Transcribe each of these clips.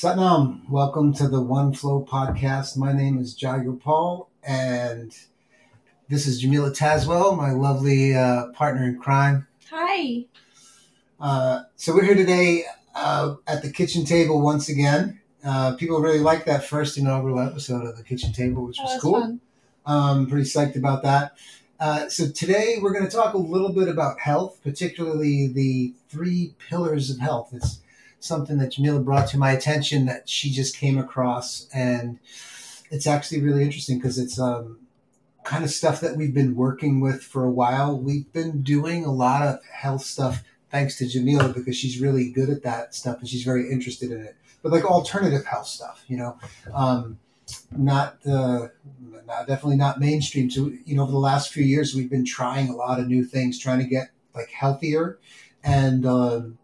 Satnam, welcome to the One Flow podcast. My name is Jai Gopal, and this is Jamila Starwater, my lovely uh, partner in crime. Hi. Uh, so we're here today uh, at the kitchen table once again. Uh, people really liked that first inaugural episode of the kitchen table, which That was was cool. Um, pretty psyched about that. Uh, so today we're going to talk a little bit about health, particularly the three pillars of health. It's something that Jamila brought to my attention that she just came across, and it's actually really interesting because it's um, kind of stuff that we've been working with for a while. We've been doing a lot of health stuff thanks to Jamila because she's really good at that stuff and she's very interested in it. But like alternative health stuff, you know. Um, not uh, not definitely not mainstream. So you know, over the last few years, we've been trying a lot of new things, trying to get like healthier, and um,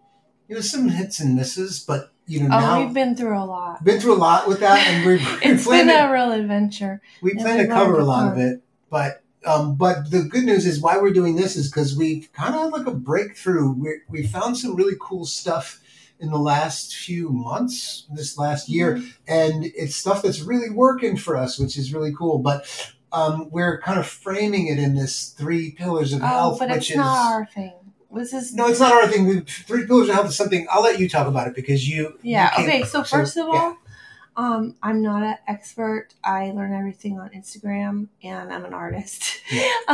you know, some hits and misses. But you know, Oh, now we've been through a lot. been through a lot with that, and we're, we It's plan been to, a real adventure. we plan to cover a a lot of it. But um, but the good news is why we're doing this is because we've kind of had like a breakthrough. We we found some really cool stuff in the last few months, this last year, Mm-hmm. and it's stuff that's really working for us, which is really cool. But um, we're kind of framing it in this three pillars of Oh, health, but which it's is not our thing. This is no, it's not our thing. We- Three pillars of health is something. I'll let you talk about it because you. Yeah. you Okay. So first of all, yeah. um, I'm not an expert. I learn everything on Instagram, and I'm an artist.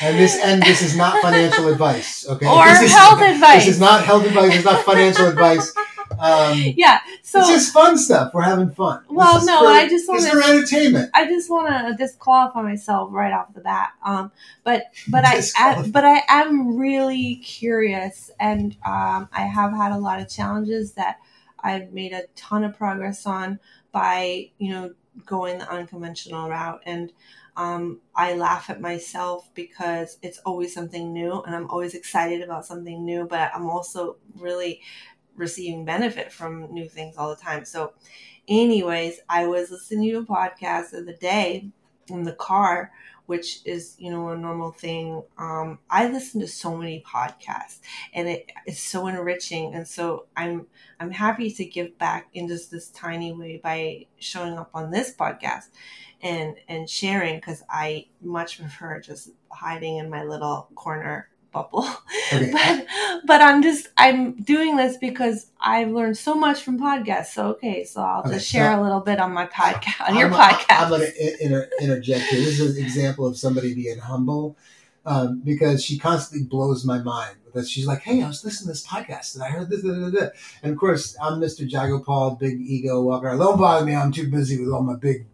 and this and this is not financial advice. Okay, or this is, health advice. This is not health advice. It's not financial advice. Um, Yeah. So it's just fun stuff. We're having fun. Well, no, for- I just wanna- for entertainment. I just want to disqualify myself right off the bat. Um, but but I, I but I am really curious, and um, I have had a lot of challenges that I've made a ton of progress on by you know going the unconventional route and. Um, I laugh at myself because it's always something new, and I'm always excited about something new. But I'm also really receiving benefit from new things all the time. So, anyways, I was listening to a podcast of the day in the car, which is you know a normal thing. Um, I listen to so many podcasts, and it is so enriching, and so I'm I'm happy to give back in just this tiny way by showing up on this podcast and and sharing because I much prefer just hiding in my little corner bubble. Okay. but but I'm just I'm doing this because I've learned so much from podcasts. So okay, so I'll Okay, just share so- a little bit on my podcast on your I'm, podcast. I'm going to inter- interject here. This is an example of somebody being humble um, because she constantly blows my mind. Because she's like, "Hey, I was listening to this podcast and I heard this." Da, da, da, da." And of course, I'm Mr. Jai Gopal, big ego walker. Don't bother me. I'm too busy with all my big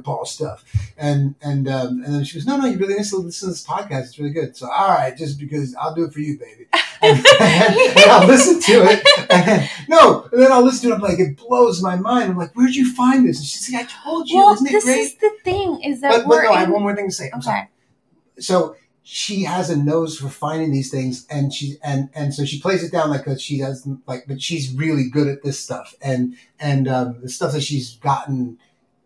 Paul stuff. And and um, and then she goes, "No, no, you really need to listen to this podcast. It's really good." So, all right, just because I'll do it for you, baby. And, and I'll listen to it. And then, no, and then I'll listen to it. I'm like, it blows my mind. I'm like, where'd you find this? And she's like, I told you. well, Isn't it this great? is the thing is that but, but we're no, I have one more thing to say. I'm sorry. okay. So she has a nose for finding these things, and she and and so she plays it down like she doesn't like, but she's really good at this stuff, and and um, the stuff that she's gotten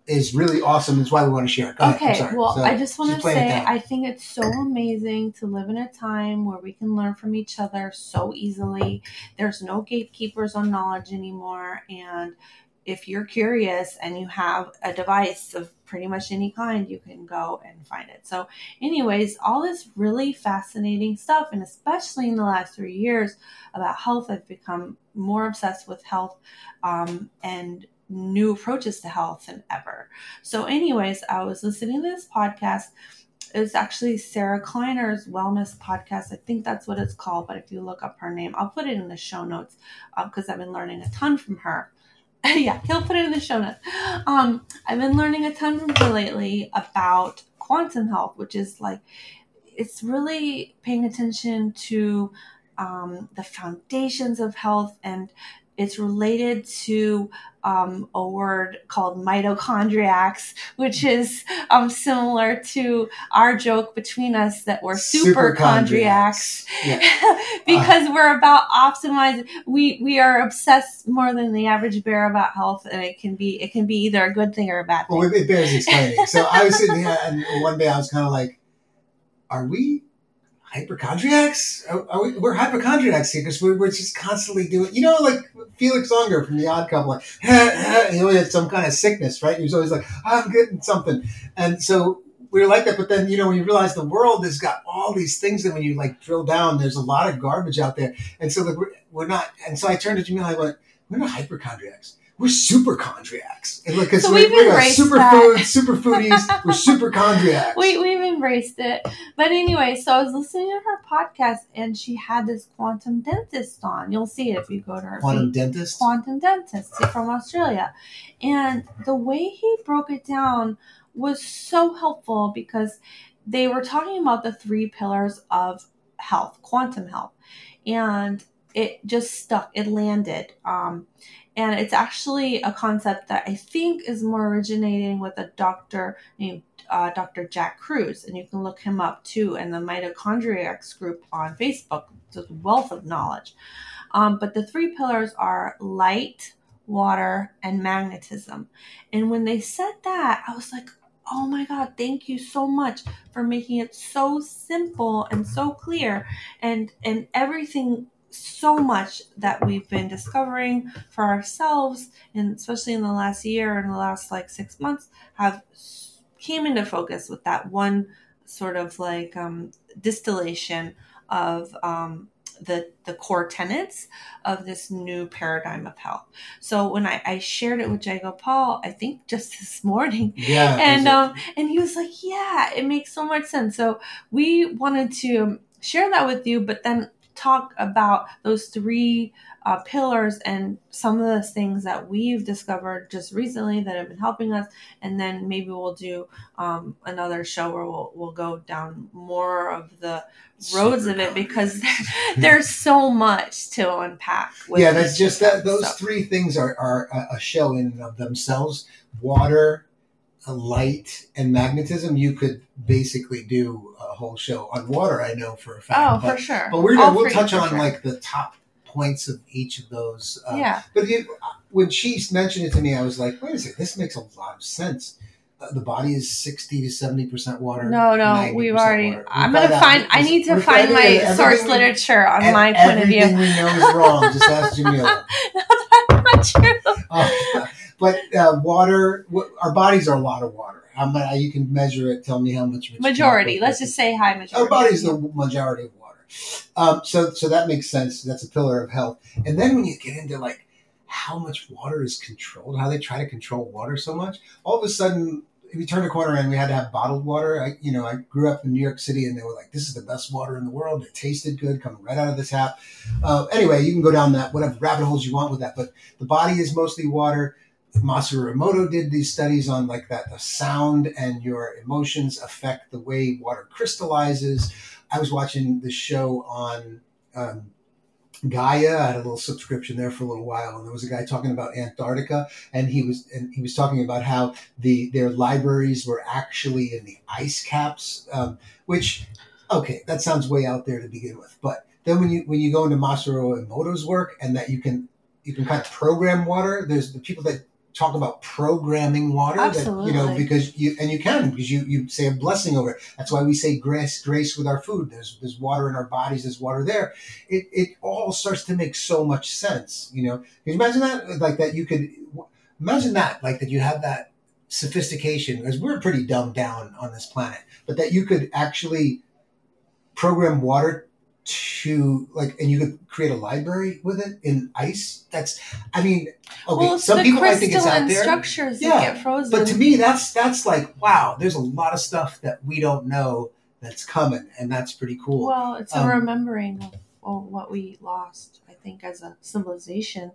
is really awesome. Is why we want to share it. Go Okay, sorry. well, So I just want to say. I think it's so amazing to live in a time where we can learn from each other so easily. There's no gatekeepers on knowledge anymore. And if you're curious and you have a device of pretty much any kind, you can go and find it. So, anyways, all this really fascinating stuff, and especially in the last three years about health, I've become more obsessed with health um, and new approaches to health than ever. So, anyways, I was listening to this podcast. It's actually Sarah Kleiner's wellness podcast. I think that's what it's called. But if you look up her name, I'll put it in the show notes because I've been learning a ton from her. yeah, he'll put it in the show notes. Um, I've been learning a ton from her lately about quantum health, which is like it's really paying attention to um, the foundations of health and it's related to um, a word called mitochondriacs, which is um, similar to our joke between us that we're superchondriacs Yeah. because we're about optimizing. We we are obsessed more than the average bear about health, and it can be it can be either a good thing or a bad thing. Well, it bears explaining. So I was sitting here, and one day I was kind of like, "Are we hypochondriacs? Are, are we, we're hypochondriacs here because we're, we're just constantly doing, you know, like Felix Unger from The Odd Couple, like, he always had some kind of sickness, right? He was always like, ah, I'm getting something. And so we were like that. But then, you know, when you realize the world has got all these things that when you like drill down, there's a lot of garbage out there. And so like, we're, we're not, and so I turned to Jamila, I went, we're not hypochondriacs we're superchondriacs. And look, So we're, we've we're embraced superfood, super foodies. We're superchondriacs. we, we've embraced it. But anyway, so I was listening to her podcast and she had this quantum dentist on. You'll see it if you go to her Quantum feed. dentist. quantum dentist from Australia. And the way he broke it down was so helpful because they were talking about the three pillars of health, quantum health. And it just stuck, it landed. Um, and it's actually a concept that I think is more originating with a doctor named uh, Dr. Jack Kruse, and you can look him up too, in the Mitochondriacs group on Facebook. It's a wealth of knowledge. Um, but the three pillars are light, water, and magnetism. And when they said that, I was like, oh my God, thank you so much for making it so simple and so clear and and everything so much that we've been discovering for ourselves and especially in the last year and the last like six months have came into focus with that one sort of like um, distillation of um, the the core tenets of this new paradigm of health. So when I, I shared it with Jai Gopal, I think just this morning, Yeah. and um and he was like yeah it makes so much sense so we wanted to share that with you but then talk about those three uh, pillars and some of the things that we've discovered just recently that have been helping us and then maybe we'll do um, another show where we'll, we'll go down more of the roads of it because there's so much to unpack with yeah, that's just that. Those So- three things are, are a- show in and of themselves. Water, light, and magnetism. You could basically do a whole show on water. I know for a fact. oh but, for sure but we're gonna, we'll touch on sure. like the top points of each of those. Uh, yeah But it, when she mentioned it to me, I was like, wait a second, this makes a lot of sense. Uh, the body is 60 to 70% water. No, no, we've already. We I'm gonna find. I need to find my source we- literature on my point of view. Everything we know is wrong. Just ask Jamila. Not true. Uh, but uh, water, w- our bodies are a lot of water. How much you can measure it? Tell me how much. Majority. Let's just say high majority. Our body is the majority of water. Um, so, so that makes sense. That's a pillar of health. And then when you get into like how much water is controlled, how they try to control water so much, all of a sudden we turned a corner and we had to have bottled water. I, you know, I grew up in New York City and they were like, "This is the best water in the world. It tasted good, coming right out of the tap." Uh, anyway, you can go down that whatever rabbit holes you want with that, but the body is mostly water. Masaru Emoto did these studies on like that the sound and your emotions affect the way water crystallizes. I was watching the show on um, Gaia. I had a little subscription there for a little while, and there was a guy talking about Antarctica, and he was and he was talking about how the their libraries were actually in the ice caps, um, which okay, that sounds way out there to begin with, but then when you when you go into Masaru Emoto's work and that you can you can kind of program water, there's the people that talk about programming water that you know because you and you can because you you say a blessing over it. That's why we say grace grace with our food. There's there's water in our bodies there's water there. It it all starts to make so much sense you know? Can you imagine that like that you could imagine that like that you have that sophistication because we're pretty dumbed down on this planet but that you could actually program water to like and you could create a library with it in ice that's i mean okay well, some people might think it's out crystalline there structures Yeah, that get frozen. but to me that's that's like wow there's a lot of stuff that we don't know that's coming and that's pretty cool well, it's a Um, remembering of, of what we lost, I think, as a civilization.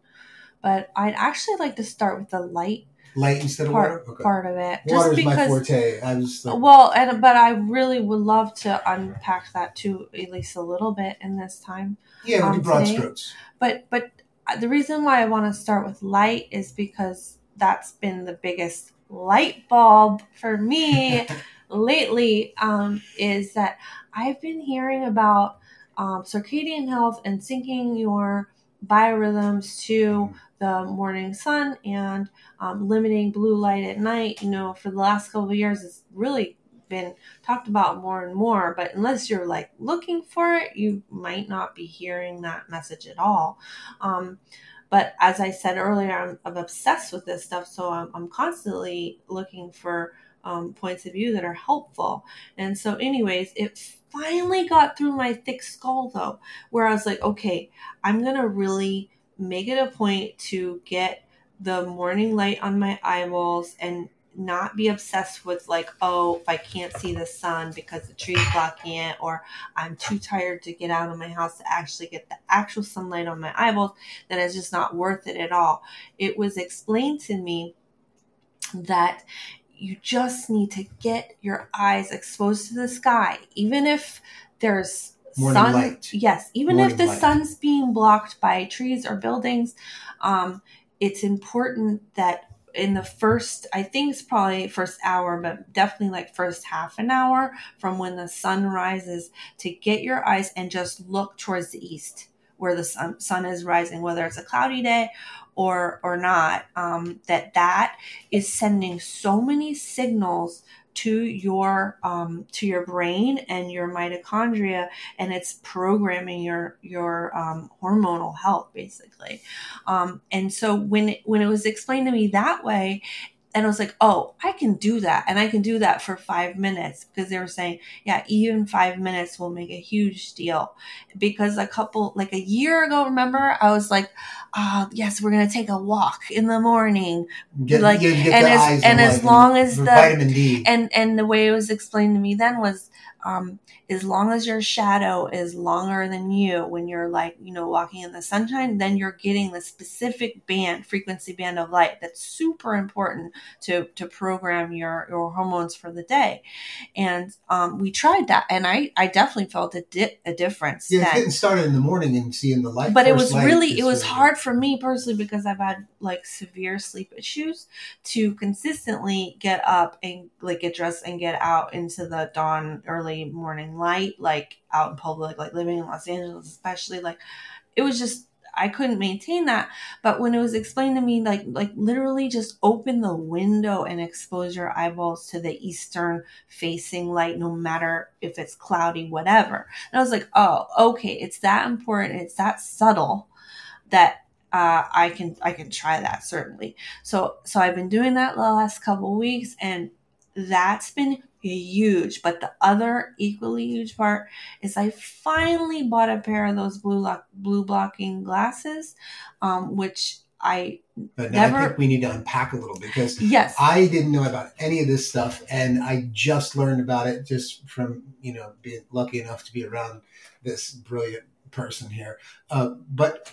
But I'd actually like to start with the light light instead of part water okay part of it, water's just my because forte i was like, Well, and but I really would love to unpack that too, at least a little bit in this time. yeah um, broad today- strokes But but the reason why I want to start with light is because that's been the biggest light bulb for me lately. Um, is that I've been hearing about um, circadian health and syncing your biorhythms to the morning sun and um, limiting blue light at night. You know, for the last couple of years, it's really been talked about more and more. But unless you're like looking for it, you might not be hearing that message at all. Um, but as I said earlier, I'm, I'm, obsessed with this stuff, so I'm, I'm constantly looking for um, points of view that are helpful. And so, anyways, it finally got through my thick skull though, where I was like, okay, I'm gonna really make it a point to get the morning light on my eyeballs and not be obsessed with like oh if i can't see the sun because the tree's blocking it or i'm too tired to get out of my house to actually get the actual sunlight on my eyeballs then it's just not worth it at all. It was explained to me that you just need to get your eyes exposed to the sky even if there's Morning sun light. yes even Morning if the light. sun's being blocked by trees or buildings um, it's important that in the first i think it's probably first hour but definitely like first half an hour from when the sun rises to get your eyes and just look towards the east where the sun, sun is rising whether it's a cloudy day or or not um, that that is sending so many signals to your um, to your brain and your mitochondria and it's programming your your um, hormonal health basically. Um, and so when it, when it was explained to me that way and I was like, oh, I can do that. And I can do that for five minutes because they were saying, yeah, even five minutes will make a huge deal. Because a couple, like a year ago, remember, I was like, oh, yes, we're going to take a walk in the morning. Get, Like, get and as- eyes and as long as the the- vitamin D. And, and the way it was explained to me then was, um, as long as your shadow is longer than you when you're like, you know, walking in the sunshine, then you're getting the specific band, frequency band of light that's super important to to program your your hormones for the day. And um, we tried that, and I I definitely felt a di- a difference. yeah, then getting started in the morning and seeing the light. but it was really it was really- hard for me personally because i've had like severe sleep issues to consistently get up and like get dressed and get out into the dawn early morning light like out in public like living in los angeles especially like it was just i couldn't maintain that but when it was explained to me like like literally just open the window and expose your eyeballs to the eastern facing light no matter if it's cloudy whatever and I was like, oh, okay, it's that important, it's that subtle that uh, I can I can try that certainly. So so I've been doing that the last couple weeks, and that's been huge. But the other equally huge part is I finally bought a pair of those blue lock, blue blocking glasses, um, which I But now I never- think we need to unpack a little because yes I didn't know about any of this stuff, and I just learned about it just from you know being lucky enough to be around this brilliant person here. Uh, but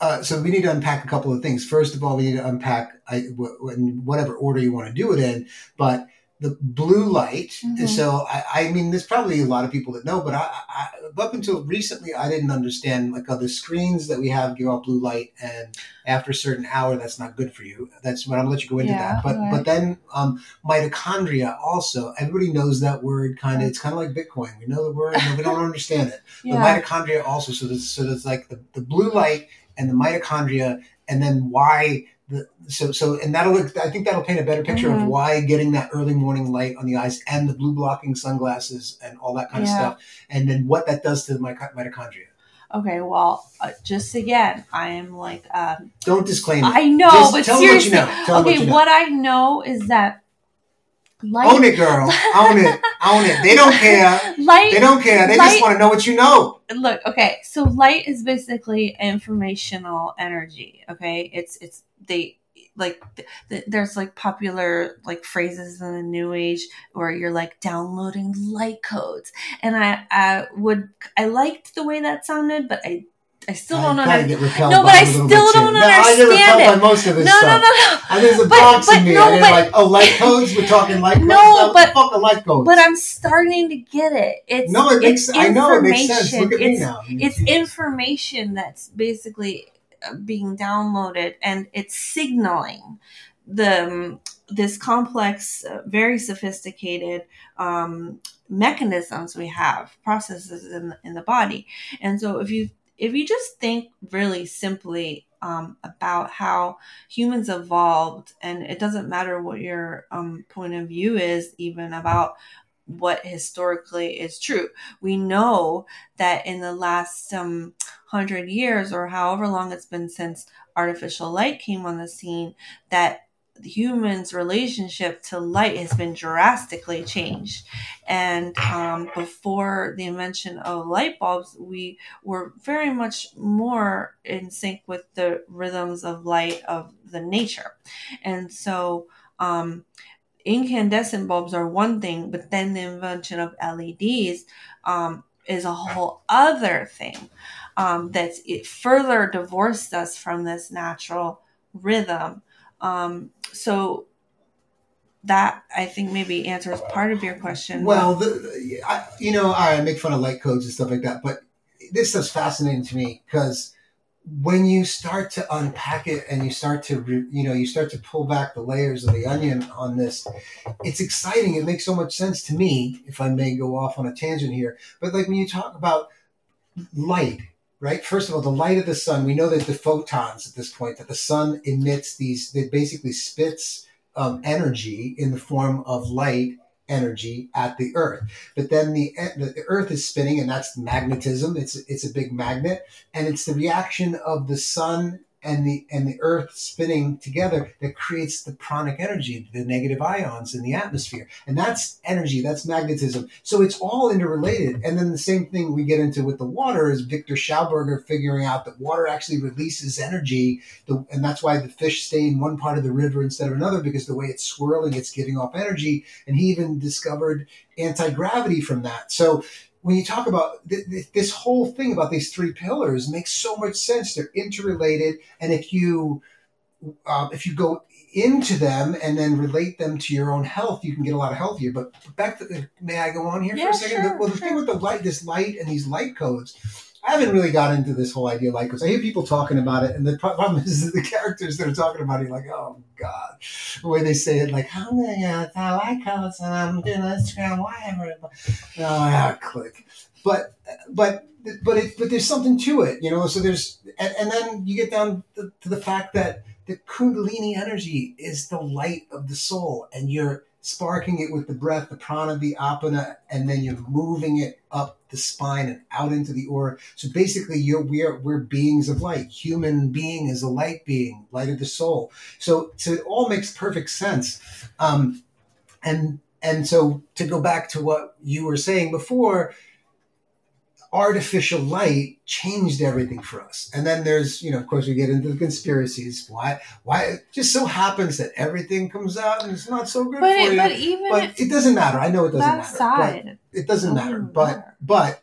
uh, so we need to unpack a couple of things. First of all, we need to unpack I, w- w- in whatever order you want to do it in, but the blue light. Mhm. So I, I mean, there's probably a lot of people that know, but I, I up until recently, I didn't understand like other screens that we have give off blue light, and after a certain hour, that's not good for you. That's when I'm gonna let you go into Yeah, that. But alright. but then um, mitochondria also. Everybody knows that word. Kind of, it's kind of like Bitcoin. We know the word, but we don't understand it. The yeah mitochondria also. So there's so there's like the, the blue light and the mitochondria, and then why the so so and that'll look. I think that'll paint a better picture of Mhm. why getting that early morning light on the eyes and the blue blocking sunglasses and all that kind of stuff, and then what that does to the mito- mitochondria. okay well uh, just again I am like um, Don't disclaim it. I know Just but tell 'em what you seriously know. Tell 'em what okay you know. what I know is that light Own it, girl. Own it. Own it. They don't care. light They don't care. They Light- just want to know what you know. look okay so light is basically informational energy okay it's it's they like th- th- there's like popular like phrases in the new age where you're like downloading light codes and i i would i liked the way that sounded but i i still don't I understand No, but I I still don't No, I understand repelled it. most of no this no stuff. no no I there's a But- box but in me. no, I but- like, oh, light codes? We're talking light codes? No, but- fuck are light codes? but i'm starting to get it it's no, it makes, I know it makes sense. Look at me It's- now. it's information that's basically uh, being downloaded and it's signaling the um, this complex uh, very sophisticated um, mechanisms we have processes in in the body and so if you if you just think really simply um, about how humans evolved and it doesn't matter what your um, point of view is even about what historically is true. We know that in the last um, hundred years or however long it's been since artificial light came on the scene, that humans' relationship to light has been drastically changed. And um, before the invention of light bulbs, we were very much more in sync with the rhythms of light of the nature. And so, um, incandescent bulbs are one thing, but then the invention of LEDs um, is a whole other thing um, that's it further divorced us from this natural rhythm. Um, so that I think maybe answers part of your question. Well, the, I, you know, I make fun of light codes and stuff like that, but this stuff's fascinating to me because when you start to unpack it and you start to you know you start to pull back the layers of the onion on this it's exciting it makes so much sense to me if i may go off on a tangent here but like when you talk about light right? First of all the light of the sun we know that the photons at this point that the sun emits these that basically spits um, energy in the form of light energy at the earth. But then the, the earth is spinning and that's magnetism. It's it's a big magnet. And it's the reaction of the sun and the and the earth spinning together that creates the pranic energy the negative ions in the atmosphere. And that's energy that's magnetism. So it's all interrelated. And then the same thing we get into with the water is victor schauberger figuring out that water actually releases energy. And that's why the fish stay in one part of the river instead of another because the way it's swirling it's giving off energy. And he even discovered anti-gravity from that. So when you talk about th- th- this whole thing about these three pillars makes so much sense. They're interrelated, and if you uh, if you go into them and then relate them to your own health, you can get a lot healthier. But back to the, may I go on here yeah, for a second? Sure, well, the sure. thing with the light, this light and these light codes, I haven't really got into this whole idea like codes. I hear people talking about it, and the problem is the characters that are talking about it, like, oh God, the way they say it, like, I'm going to light codes and I'm doing Instagram, whatever. Oh, yeah, click. But, but, but it, but there's something to it, you know. So there's, and, and then you get down to, to the fact that the Kundalini energy is the light of the soul, and you're sparking it with the breath, the prana, the apana, and then you're moving it up the spine and out into the aura. So basically, you're we're we're beings of light. Human being is a light being, light of the soul. So so it all makes perfect sense. Um, and and so to go back to what you were saying before, artificial light changed everything for us. And then there's, you know, of course, we get into the conspiracies. Why? Why? It just so happens that everything comes out and it's not so good but for it, you. but even But it doesn't matter. I know it doesn't matter. side, But it doesn't doesn't matter. even But but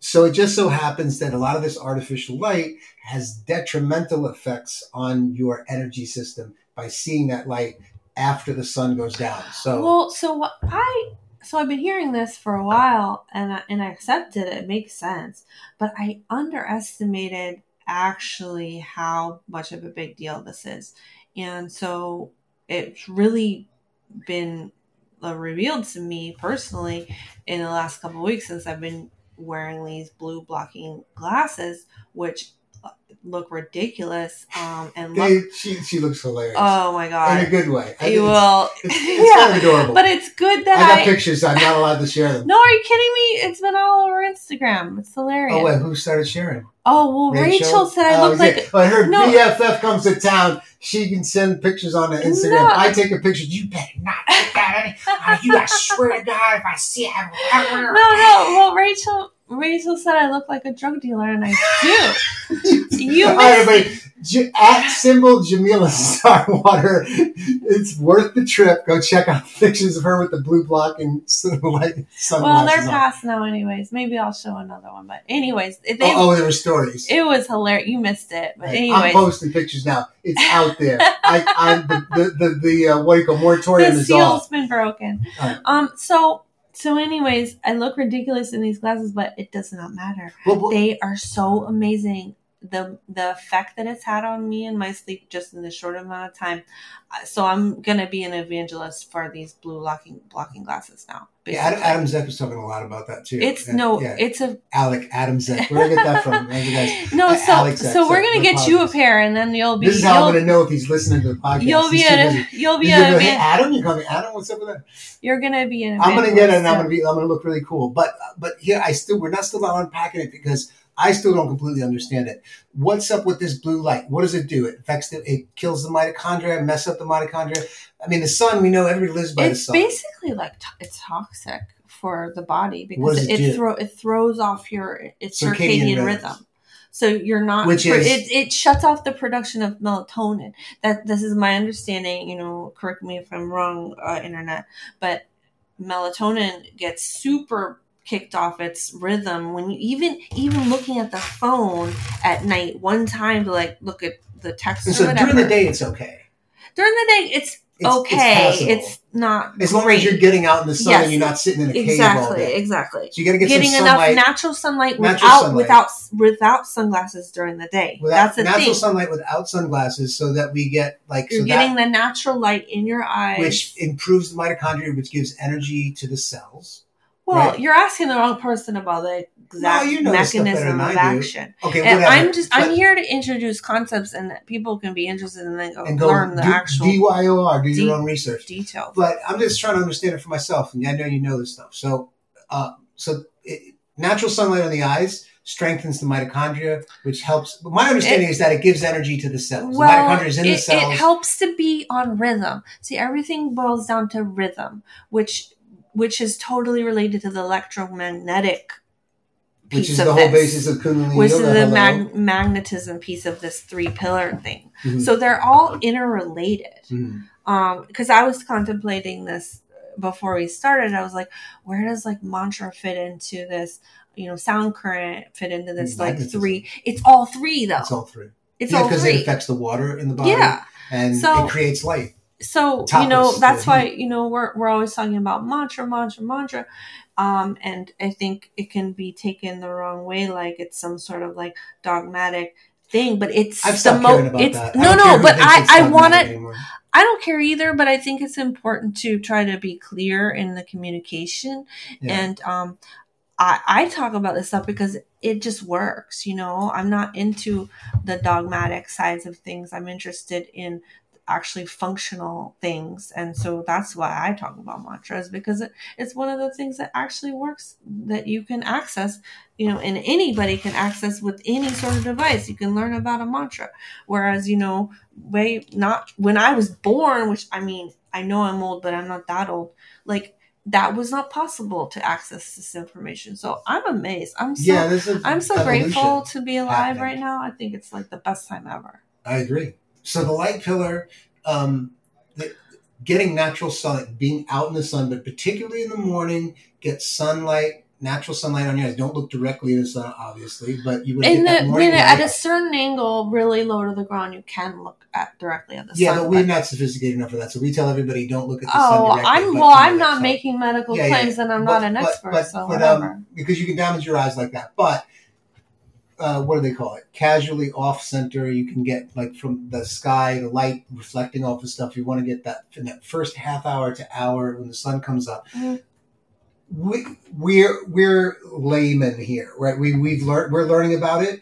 so it just so happens that a lot of this artificial light has detrimental effects on your energy system by seeing that light after the sun goes down. So well, so what I so I've been hearing this for a while, and I, and I accepted it. It makes sense, but I underestimated actually how much of a big deal this is, and so it's really been revealed to me personally in the last couple weeks since I've been wearing these blue blocking glasses, which look ridiculous um, and look. she she looks hilarious Oh my god, in a good way. I You will. It's, it's, it's kind of adorable. But it's good that I got I. pictures. I'm not allowed to share them. no, are you kidding me? It's been all over Instagram. It's hilarious. Oh wait, who started sharing? Oh, well, Rachel, said I Oh, look yeah. like. Well, her No. BFF comes to town. She can send pictures on the Instagram. No. I take a picture. You better not take that. Uh, you, I swear to God, if I see it, I will. No, no. Well, Rachel, Rachel said I look like a drug dealer, and I do. You All right, everybody. J- at symbol Jamila Starwater. It's worth the trip. Go check out pictures of her with the blue block and sunlight Well, they're past now, anyways. Maybe I'll show another one. But anyways, they, Oh, oh, there were stories. it was hilarious. You missed it, but Right. I'm anyways, posting pictures now. It's out there. I, I, the, the, the, the uh, what do you call moratorium the is seal's off. been broken. Alright. Um. So. So, anyways, I look ridiculous in these glasses, but it does not matter. Well, well, They are so amazing. The the effect that it's had on me and my sleep just in the short amount of time. Uh, So I'm gonna be an evangelist for these blue locking blocking glasses now. Yeah, Adam, basically. Zeck was talking a lot about that too. It's And- no, yeah, it's a Alec Adam Zeck. Where did I get that from? Guys. no. So Zeck, so we're gonna my get you a pair, and then you'll be This is how I'm to know if he's listening to the podcast. you'll be a you'll be gonna hey, Adam, you call me Adam. What's up with that? you're gonna be an. I'm to get it, and I'm to be. I'm to look really cool. But but yeah, I still we're not still not unpacking it because I still don't completely understand it. What's up with this blue light? What does it do? It affects the. It kills the mitochondria, mess up the mitochondria. I mean, the sun. We know everybody lives by the it's basically like to- it's toxic for the body because it it it, throw it throws off your its Circadian circadian, rhythm. So you're not Which is- it it shuts off the production of melatonin. That this is my understanding. You know, correct me if I'm wrong, uh, internet, but melatonin gets super kicked off its rhythm when you even even looking at the phone at night one time to like look at the text so during the day, it's okay. during the day it's It's, okay. It's, It's, not as long great. as you're getting out in the sun Yes. and you're not sitting in a cave all day. exactly. So you got to get Getting some enough natural sunlight Natural without sunlight. without without sunglasses during the day. without That's the natural thing. sunlight without sunglasses, so that we get like You're so getting that the natural light in your eyes. which improves the mitochondria, which gives energy to the cells. Well, right. you're asking the wrong person about the exact you know this stuff better mechanism of do. action. Okay, whatever. I'm just I'm here to introduce concepts and that people can be interested in and go and go learn the do, actual DYOR, do D- your own research. detail. But I'm just trying to understand it for myself, and I know you know this stuff. So, uh, so it, natural sunlight on the eyes strengthens the mitochondria, which helps. But my understanding is that it gives energy to the cells. Well, the mitochondria is in the cells. it helps to be on rhythm. See, everything boils down to rhythm, which which is totally related to the electromagnetic piece which is of the whole this, basis of Kundalini which is the mag- magnetism piece of this three pillar thing. Mhm. So they're all interrelated. Mhm. Um, because I was contemplating this before we started. I was like, where does like mantra fit into this? You know, sound current fit into this like three. It's all three though. It's all three. It's yeah, all because it affects the water in the body. yeah. and So- it creates light. So you know that's the why you know we're we're always talking about mantra mantra mantra um and i think it can be taken the wrong way like it's some sort of like dogmatic thing but it's I've the about it's that. No no but i i want to anymore. i don't care either but i think it's important to try to be clear in the communication Yeah. and um I, I talk about this stuff because it just works, you know. I'm not into the dogmatic sides of things. I'm interested in actually functional things. And so that's why I talk about mantras because it, it's one of the things that actually works that you can access, you know, and anybody can access with any sort of device. You can learn about a mantra. Whereas, you know, way not when I was born, which I mean, I know I'm old, but I'm not that old. Like that was not possible to access this information. So I'm amazed. I'm so yeah, I'm so grateful to be alive happening. right now. I think it's like the best time ever. I agree. So the light pillar, um, the, getting natural sunlight, being out in the sun, but particularly in the morning, get sunlight, natural sunlight on your eyes. Don't look directly in the sun, obviously, but you would In get that the morning when at a certain angle, really low to the ground, you can look at directly at the yeah, sun. but we're not sophisticated enough for that. So we tell everybody don't look at the sun oh. I'm well. I'm not so- making medical Yeah, yeah, claims, and I'm But- not an but- expert, but- so but, whatever. um, because you can damage your eyes like that. But uh, what do they call it? Casually off center. You can get like from the sky, the light reflecting off the stuff. You want to get that in that first half hour to hour when the sun comes up. Mhm. We we're we're laymen here, right? We we've learned we're learning about it.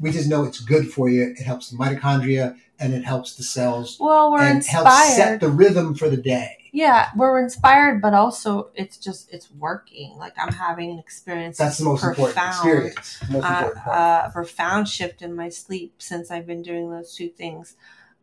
We just know it's good for you. It helps the mitochondria and it helps the cells well, we're and helps set the rhythm for the day. Yeah, we're inspired, but also it's just it's working. Like I'm having an experience. That's the most important profound, experience. Most uh, important uh, profound shift in my sleep since I've been doing those two things.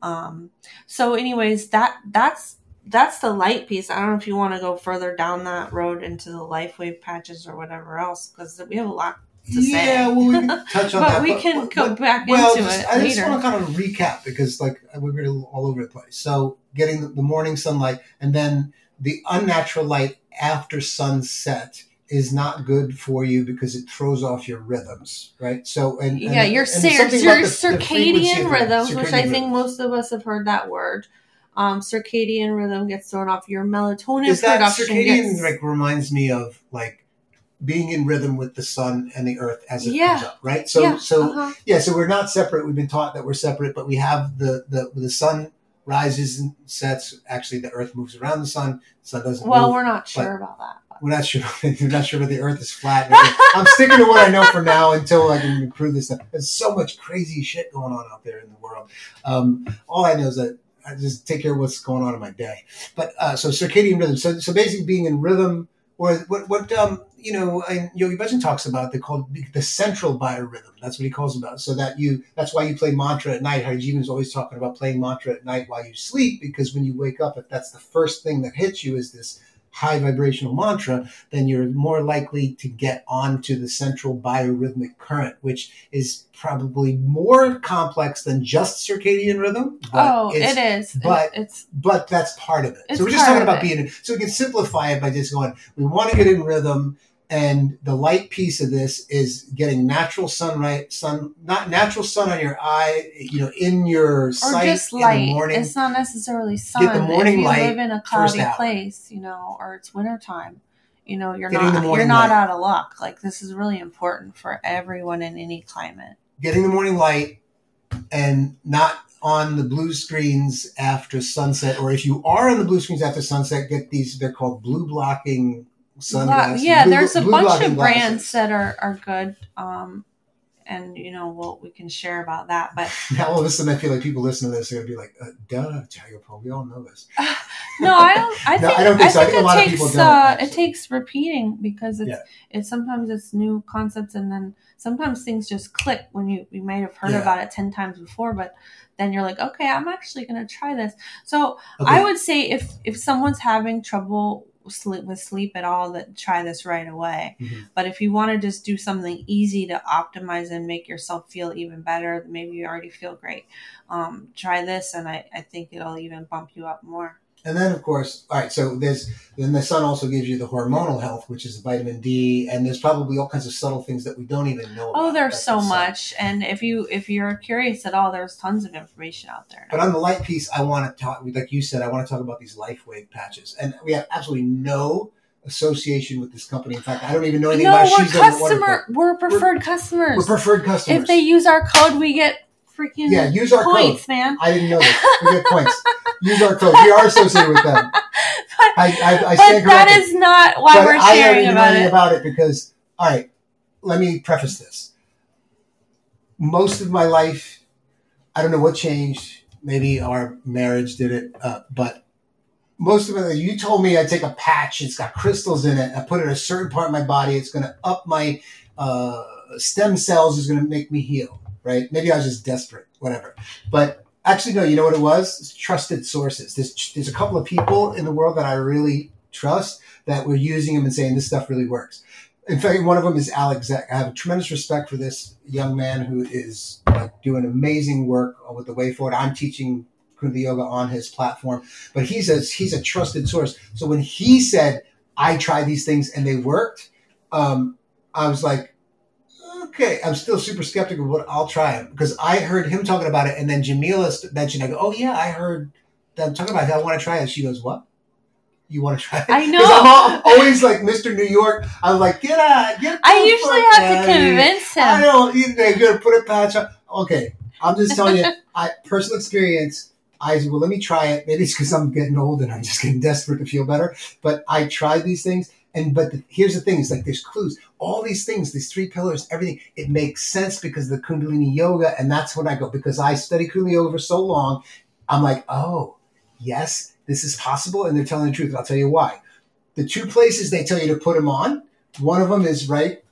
Um, so, anyways, that that's that's the light piece. I don't know if you want to go further down that road into the life wave patches or whatever else because we have a lot. Yeah, well, we can touch on but that. we can but- go but- back well, into just, it I just later. want to kind of recap because, like, we were all over the place. So, getting the, the morning sunlight and then the unnatural light after sunset is not good for you because it throws off your rhythms, right? So, and, and yeah, your, and cir- your the- circadian the- rhythms, which I think rhythms. most of us have heard that word. Um, circadian rhythm gets thrown off. Your melatonin is that production circadian gets like reminds me of like being in rhythm with the sun and the earth as it Yeah. comes up, right? So yeah. so uh-huh. yeah, so we're not separate. We've been taught that we're separate, but we have the the the sun rises and sets. Actually, the earth moves around the sun. The sun doesn't. well, move. we're not sure about that. we're not sure. we're not sure whether the earth is flat. I'm sticking to what I know for now until I can improve this stuff. There's so much crazy shit going on out there in the world. Um, all I know is that I just take care of what's going on in my day. But uh, so circadian rhythm. So so basically being in rhythm, or what what um you know and Yogi Bhajan talks about. They call it the central biorhythm. That's what he calls about. So that you that's why you play mantra at night. Haji is always talking about playing mantra at night while you sleep because when you wake up, if that's the first thing that hits you is this high vibrational mantra, then you're more likely to get onto the central biorhythmic current, which is probably more complex than just circadian rhythm. Oh, it is. but- it's, but that's part of it. So we're just talking about it. being in, so we can simplify it by just going, we want to get in rhythm. And the light piece of this is getting natural sunlight, sun, not natural sun on your eye, you know, in your or sight just in the morning. It's not necessarily sun. Get the morning if you light live in a cloudy place, you know, or it's wintertime, you know, you're Getting not you're not light. out of luck. Like this is really important for everyone in any climate. getting the morning light and not on the blue screens after sunset, or if you are on the blue screens after sunset, get these. They're called blue blocking sunglasses. yeah, blue- there's a bunch of brands glasses. that are are good. Um, and you know, we'll, we can share about that. But Now all of a sudden, I feel like people listen to this are gonna be like, uh, "Duh, Pro, we all know this." no, I don't. I No, think I don't think so. I think a it lot of takes people don't, uh, it takes repeating because it's Yeah. it's sometimes it's new concepts and then sometimes things just click when you you might have heard Yeah. about it ten times before, but then you're like, okay, I'm actually gonna try this. So Okay. I would say if if someone's having trouble sleep with sleep at all, that try this right away. Mhm. But if you want to just do something easy to optimize and make yourself feel even better, maybe you already feel great. Um, try this, and I, I think it'll even bump you up more. And then, of course, all right. So there's then the sun also gives you the hormonal health, which is the vitamin D, and there's probably all kinds of subtle things that we don't even know. Oh, there's so the much, and if you if you're curious at all, there's tons of information out there. But on the light piece, I want to talk, like you said, I want to talk about these LifeWave patches, and we have absolutely no association with this company. In fact, I don't even know anything no, about it. we're She's done wonderful. customer, we're preferred customers. We're preferred customers. if they use our code, we get freaking yeah, use our points, code. man. I didn't know this. We get points. Use our code. We are associated with them. I, I, I but that corrected. is not why but we're I sharing about it. about it because, all right, let me preface this. Most of my life, I don't know what changed. Maybe our marriage did it, uh, but most of it, you told me I'd take a patch, it's got crystals in it, I put it in a certain part of my body, it's going to up my uh, stem cells, is going to make me heal, right? Maybe I was just desperate, whatever. But actually, no, you know what it was? It's trusted sources. There's, there's a couple of people in the world that I really trust that were using them and saying this stuff really works. In fact, one of them is Alex Zeck. I have tremendous respect for this young man who is like doing amazing work with the way forward. I'm teaching Kundalini Yoga on his platform, but he's a he's a trusted source. So when he said I tried these things and they worked, um, I was like, okay. I'm still super skeptical, but I'll try them because I heard him talking about it, and then Jamila mentioned. I go, oh yeah, I heard them talking about it. I want to try it. She goes, what? You want to try it? I know. I'm al- always like Mr. New York. I'm like, get out, get. I usually have to convince I him. don't. you- They're gonna put a patch on. Okay, I'm just telling you. I personal experience. I said, well, let me try it. Maybe it's because I'm getting old and I'm just getting desperate to feel better. But I tried these things, and but the, here's the thing: it's like there's clues. All these things, these three pillars, everything. It makes sense because of the Kundalini Yoga, and that's when I go because I studied Kundalini Yoga for so long. I'm like, oh, yes, this is possible, and they're telling the truth. And I'll tell you why. The two places they tell you to put them on, one of them is right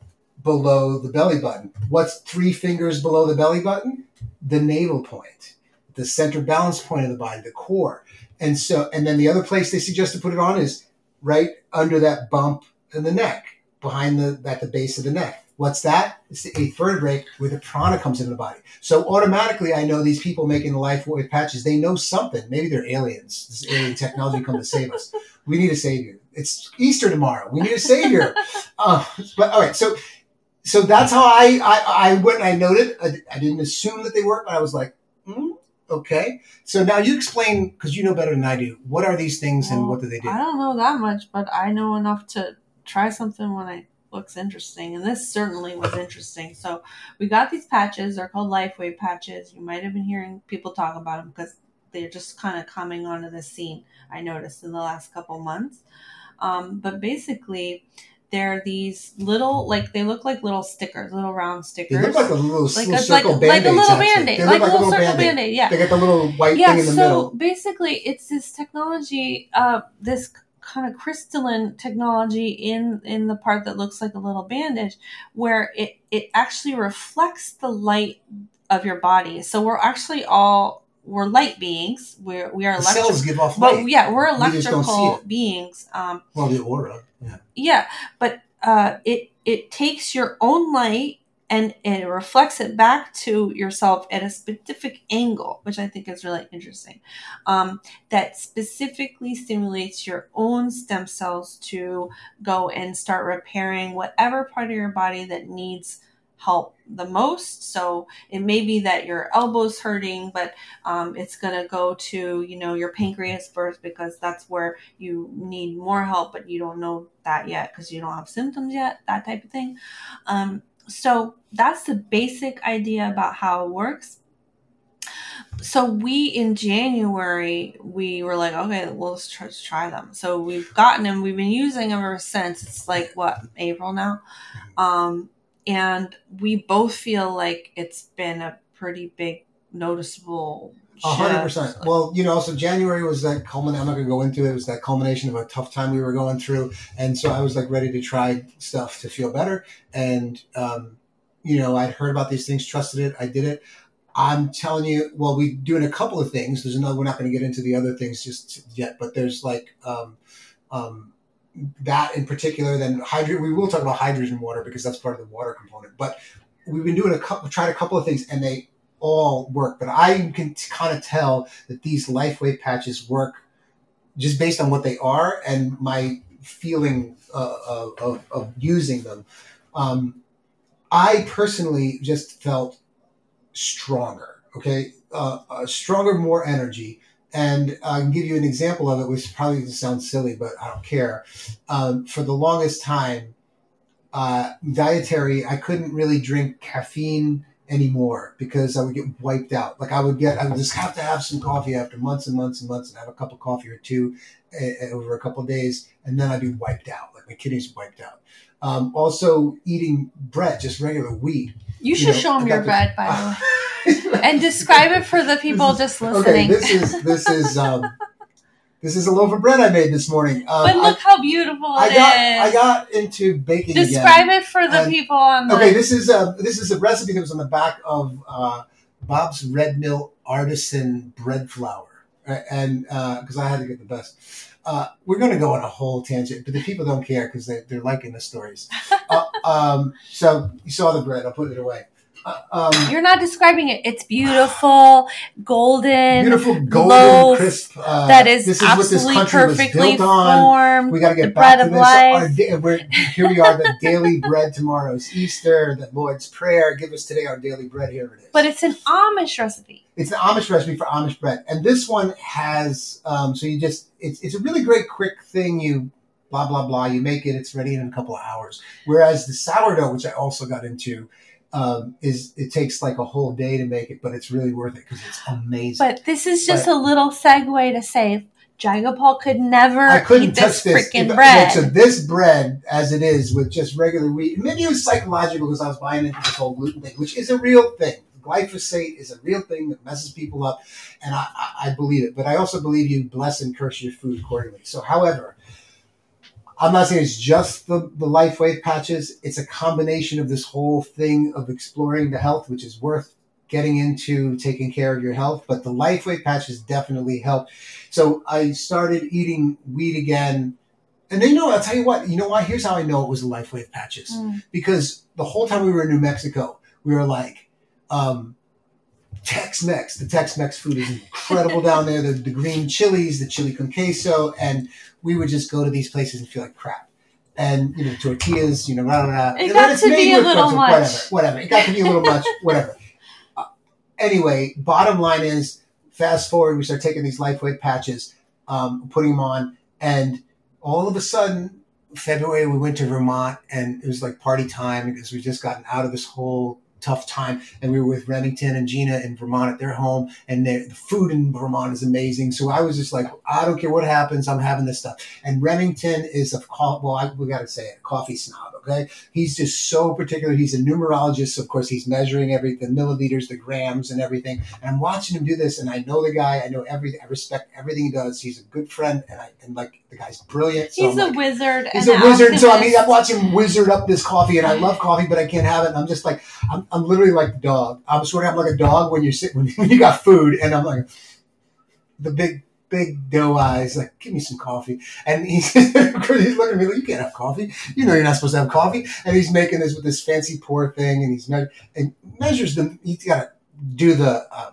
below the belly button. What's three fingers below the belly button? The navel point, the center balance point of the body, the core. And so, and then the other place they suggest to put it on is right under that bump in the neck, behind the at the base of the neck. What's that? It's the eighth vertebrae where the prana comes into the body. So automatically, I know these people making the life wave patches. They know something. Maybe they're aliens. This alien technology come to save us. We need a savior. It's Easter tomorrow. We need a savior. uh, but all right, so so that's how I I, I went. and I noted. I, I didn't assume that they worked, but I was like, okay. So now you explain because you know better than I do. What are these things and what do they do? I don't know that much, but I know enough to try something when it looks interesting. And this certainly was interesting. So we got these patches. They're called LifeWave patches. You might have been hearing people talk about them because they're just kind of coming onto the scene. I noticed in the last couple months. Um, but basically, they're these little, like they look like little stickers, little round stickers. They look like a little, like little a, circle like, like a little band-aid, They like, look a little circle Band-Aid. band-aid. Yeah, They got the little white yeah. thing in the so middle. basically, it's this technology, uh, this kind of crystalline technology in in the part that looks like a little bandage, where it it actually reflects the light of your body. So we're actually all we're light beings. We're we are The electrical. cells give off light. But yeah, we're We just don't see electrical beings. Um, well, the aura. Yeah. yeah, but uh, it it takes your own light and it reflects it back to yourself at a specific angle, which I think is really interesting. Um, that specifically stimulates your own stem cells to go and start repairing whatever part of your body that needs help the most. So it may be that your elbow's hurting, but um, it's going to go to you know your pancreas first because that's where you need more help, but you don't know that yet because you don't have symptoms yet. That type of thing. Um, so that's the basic idea about how it works. So we in January we were like, okay, well let's try, let's try them. So we've gotten them. We've been using them ever since. It's like what April now, um, and we both feel like it's been a pretty big noticeable. A hundred percent. Well, you know, so January was that culmination. I'm not going to go into it. It was that culmination of a tough time we were going through, and so I was like ready to try stuff to feel better. And um, you know, I'd heard about these things, trusted it, I did it. I'm telling you, well, we're doing a couple of things. There's another. We're not going to get into the other things just yet, but there's like um, um, that in particular. Then hydrogen. We will talk about hydrogen water because that's part of the water component. But we've been doing a couple, tried a couple of things, and they all work. But I can kind of tell that these LifeWave patches work just based on what they are and my feeling uh, of, of, of using them. Um, I personally just felt stronger. Okay, uh, uh, stronger, more energy. And I can give you an example of it, which probably going to sound silly, but I don't care. Um, for the longest time, uh, dietary, I couldn't really drink caffeine anymore because I would get wiped out. Like I would get, I would just have to have some coffee after months and months and months and have a cup of coffee or two uh, over a couple of days, and then I'd be wiped out. Like my kidneys wiped out. Um, also, eating bread, just regular wheat. You should know, show I them your the- bread, by the way, and describe it for the people just listening. Okay, this is this is um, this is a loaf of bread I made this morning. Um, but look how beautiful I, I got is. I got into baking Describe again. it for the And- people on the. Okay, this is a this is a recipe that was on the back of uh, Bob's Red Mill Artisan Bread Flour, Uh, and because I had to get the best. Uh, we're going to go on a whole tangent, but the people don't care because they, they're liking the stories. uh, um, so you saw the bread. I'll put it away. Um, You're not describing it. It's beautiful, golden, beautiful golden loaf crisp. Uh, that is this is what this absolutely country was perfectly built on. formed. We got to get back bread to of this. life. Our here we are, the daily bread. Tomorrow's Easter, the Lord's Prayer. Give us today our daily bread. Here it is. But it's an Amish recipe. it's an Amish recipe for Amish bread, and this one has. Um, so you just it's it's a really great quick thing. You blah blah blah. You make it. It's ready in a couple of hours. Whereas the sourdough, which I also got into. Um, is it takes like a whole day to make it, but it's really worth it because it's amazing. But this is just a little segue to say Jai Gopal could never I couldn't eat touch this this. freaking bread. so this bread, as it is, with just regular wheat, maybe it was psychological because I was buying into this whole gluten thing, which is a real thing. Glyphosate is a real thing that messes people up, and I, I, I believe it. But I also believe you bless and curse your food accordingly. So, however, I'm not saying it's just the, the LifeWave patches. It's a combination of this whole thing of exploring the health, which is worth getting into taking care of your health. But the LifeWave patches definitely help. So I started eating wheat again. And then, you know, I'll tell you what, you know why? Here's how I know it was the LifeWave patches. Mm. Because the whole time we were in New Mexico, we were like, um, Tex Mex. The Tex Mex food is incredible down there. The, the green chilies, the chili con queso, and we would just go to these places and feel like crap. And you know, tortillas, you know, rah, rah, rah. It got to be a little whatever, much. Whatever, It got to be a little much. Whatever. Uh, anyway, bottom line is, fast forward, we start taking these LifeWave patches, um, putting them on, and all of a sudden, February we went to Vermont and it was like party time because we just gotten out of this whole tough time. And we were with Remington and Gina in Vermont at their home, and the food in Vermont is amazing. So I was just like, I don't care what happens, I'm having this stuff. And Remington is a well, I, we got to say it, coffee snob. Okay, he's just so particular. He's a numerologist, of course. He's measuring everything, the milliliters, the grams, and everything. And I'm watching him do this, and I know the guy. I know everything. I respect everything he does. He's a good friend, and I and like the guy's brilliant. So he's I'm a like, wizard. He's a wizard. So I mean, I'm watching him wizard up this coffee, and I love coffee, but I can't have it. And I'm just like, I'm, I'm literally like the dog. I'm sort of like a dog when you sit when, when you got food, and I'm like the big big doe eyes, like, give me some coffee. And he's, he's looking at me like, you can't have coffee. You know you're not supposed to have coffee. And he's making this with this fancy pour thing, and he's me- and measures them. He's got to do the uh,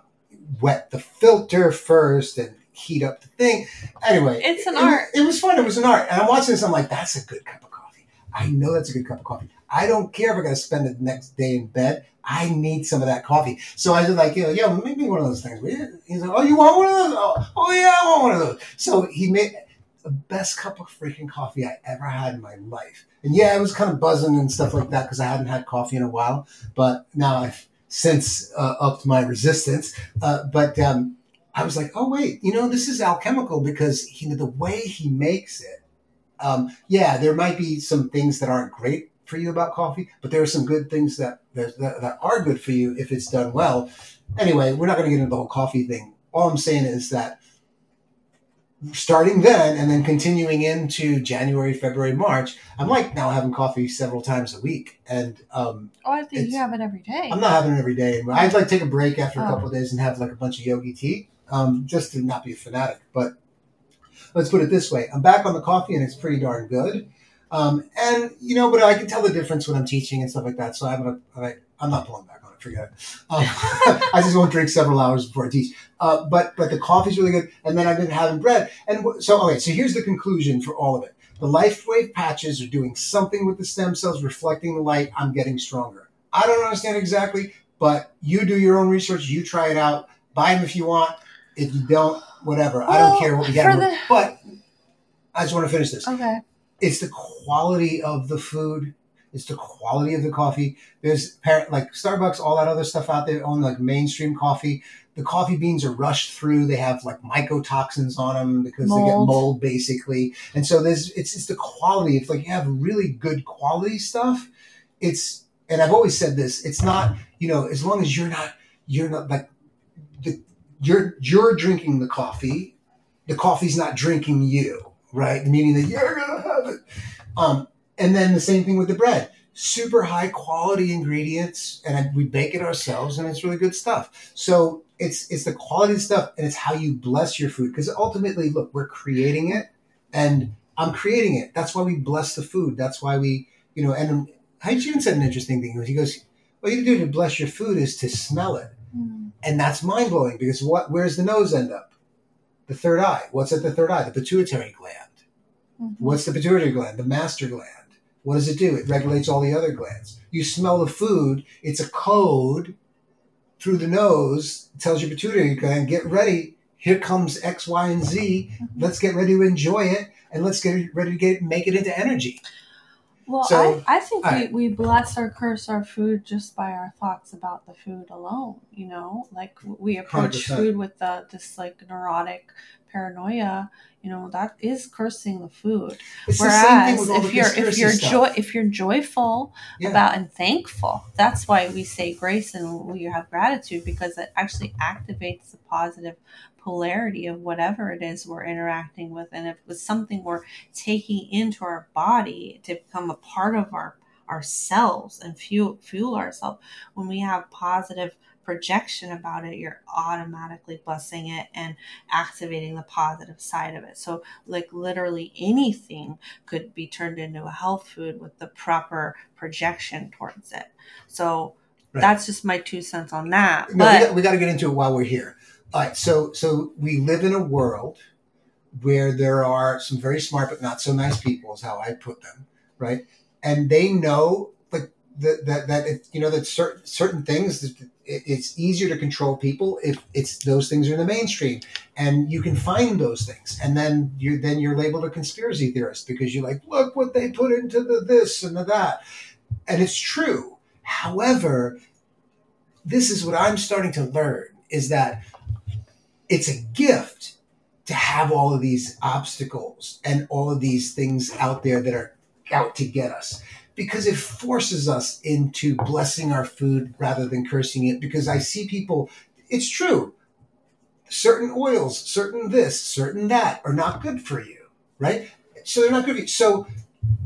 wet the filter first and heat up the thing. Anyway, it's an it, art. It, it was fun. It was an art. And I'm watching this. I'm like, that's a good cup of coffee. I know that's a good cup of coffee. I don't care if I got to spend the next day in bed. I need some of that coffee. So I was like, you know, yeah, make me one of those things. He's like, oh, you want one of those? Oh, oh, yeah, I want one of those. So he made the best cup of freaking coffee I ever had in my life. And yeah, I was kind of buzzing and stuff like that because I hadn't had coffee in a while. But now I've since uh, upped my resistance. Uh, but um, I was like, oh wait, you know, this is alchemical because he, the way he makes it. Um, yeah, there might be some things that aren't great for you about coffee, but there are some good things that, that, that are good for you if it's done well. Anyway, we're not going to get into the whole coffee thing. All I'm saying is that starting then and then continuing into January, February, March, I'm like now having coffee several times a week. And um, oh, I think you have it every day. I'm not having it every day. I'd like take a break after a oh. couple of days and have like a bunch of yogi tea, um, just to not be a fanatic. But let's put it this way: I'm back on the coffee, and it's pretty darn good. Um, and you know, but I can tell the difference when I'm teaching and stuff like that. So I'm gonna, I, am not pulling back on it. Forget it. Um, I just won't drink several hours before I teach. Uh, but but the coffee's really good, and then I've been having bread. And so okay, so here's the conclusion for all of it. The LifeWave patches are doing something with the stem cells, reflecting the light. I'm getting stronger. I don't understand exactly, but you do your own research. You try it out. Buy them if you want. If you don't, whatever. Well, I don't care what we get. The- but I just want to finish this. Okay it's the quality of the food. It's the quality of the coffee. There's like Starbucks, all that other stuff out there on like mainstream coffee. The coffee beans are rushed through. They have like mycotoxins on them because mold. they get mold basically. And so there's it's it's the quality. If like you have really good quality stuff, it's and I've always said this. It's not you know as long as you're not you're not like the, you're you're drinking the coffee, the coffee's not drinking you right? Meaning that you're gonna have it. Um, and then the same thing with the bread. Super high quality ingredients, and we bake it ourselves, and it's really good stuff. So it's it's the quality of stuff, and it's how you bless your food. Because ultimately, look, we're creating it, and I'm creating it. That's why we bless the food. That's why we, you know. And Hygiene said an interesting thing. He goes, "What you do to bless your food is to smell it," mm. and that's mind blowing because what? Where's the nose end up? The third eye. What's at the third eye? The pituitary gland. Mm-hmm. What's the pituitary gland? The master gland. What does it do? It regulates all the other glands. You smell the food, it's a code through the nose, tells your pituitary gland, get ready. Here comes X, Y, and Z. Mm-hmm. Let's get ready to enjoy it and let's get ready to get make it into energy. Well, so, I, I think we, right. we bless or curse our food just by our thoughts about the food alone. You know, like we approach 100%. food with the, this like neurotic paranoia. You know, that is cursing the food. It's Whereas the if you're if you're joy if you're joyful yeah. about and thankful, that's why we say grace and we have gratitude because it actually activates the positive polarity of whatever it is we're interacting with. And if it's something we're taking into our body to become a part of our ourselves and fuel fuel ourselves, when we have positive projection about it, you're automatically blessing it and activating the positive side of it. So, like, literally anything could be turned into a health food with the proper projection towards it. So, right. that's just my two cents on that. No, but we got, we got to get into it while we're here. All right, so so we live in a world where there are some very smart but not so nice people, is how I put them, right? And they know, like that that, that you know that certain certain things it, it's easier to control people if it's those things are in the mainstream. And you can find those things. And then you then you're labeled a conspiracy theorist because you're like look what they put into the this and the that. And it's true. However this is what i'm starting to learn is that it's a gift to have all of these obstacles and all of these things out there that are out to get us because it forces us into blessing our food rather than cursing it. Because I see people, it's true, certain oils, certain this, certain that are not good for you, right? So they're not good for you. So,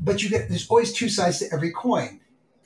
but you get, there's always two sides to every coin.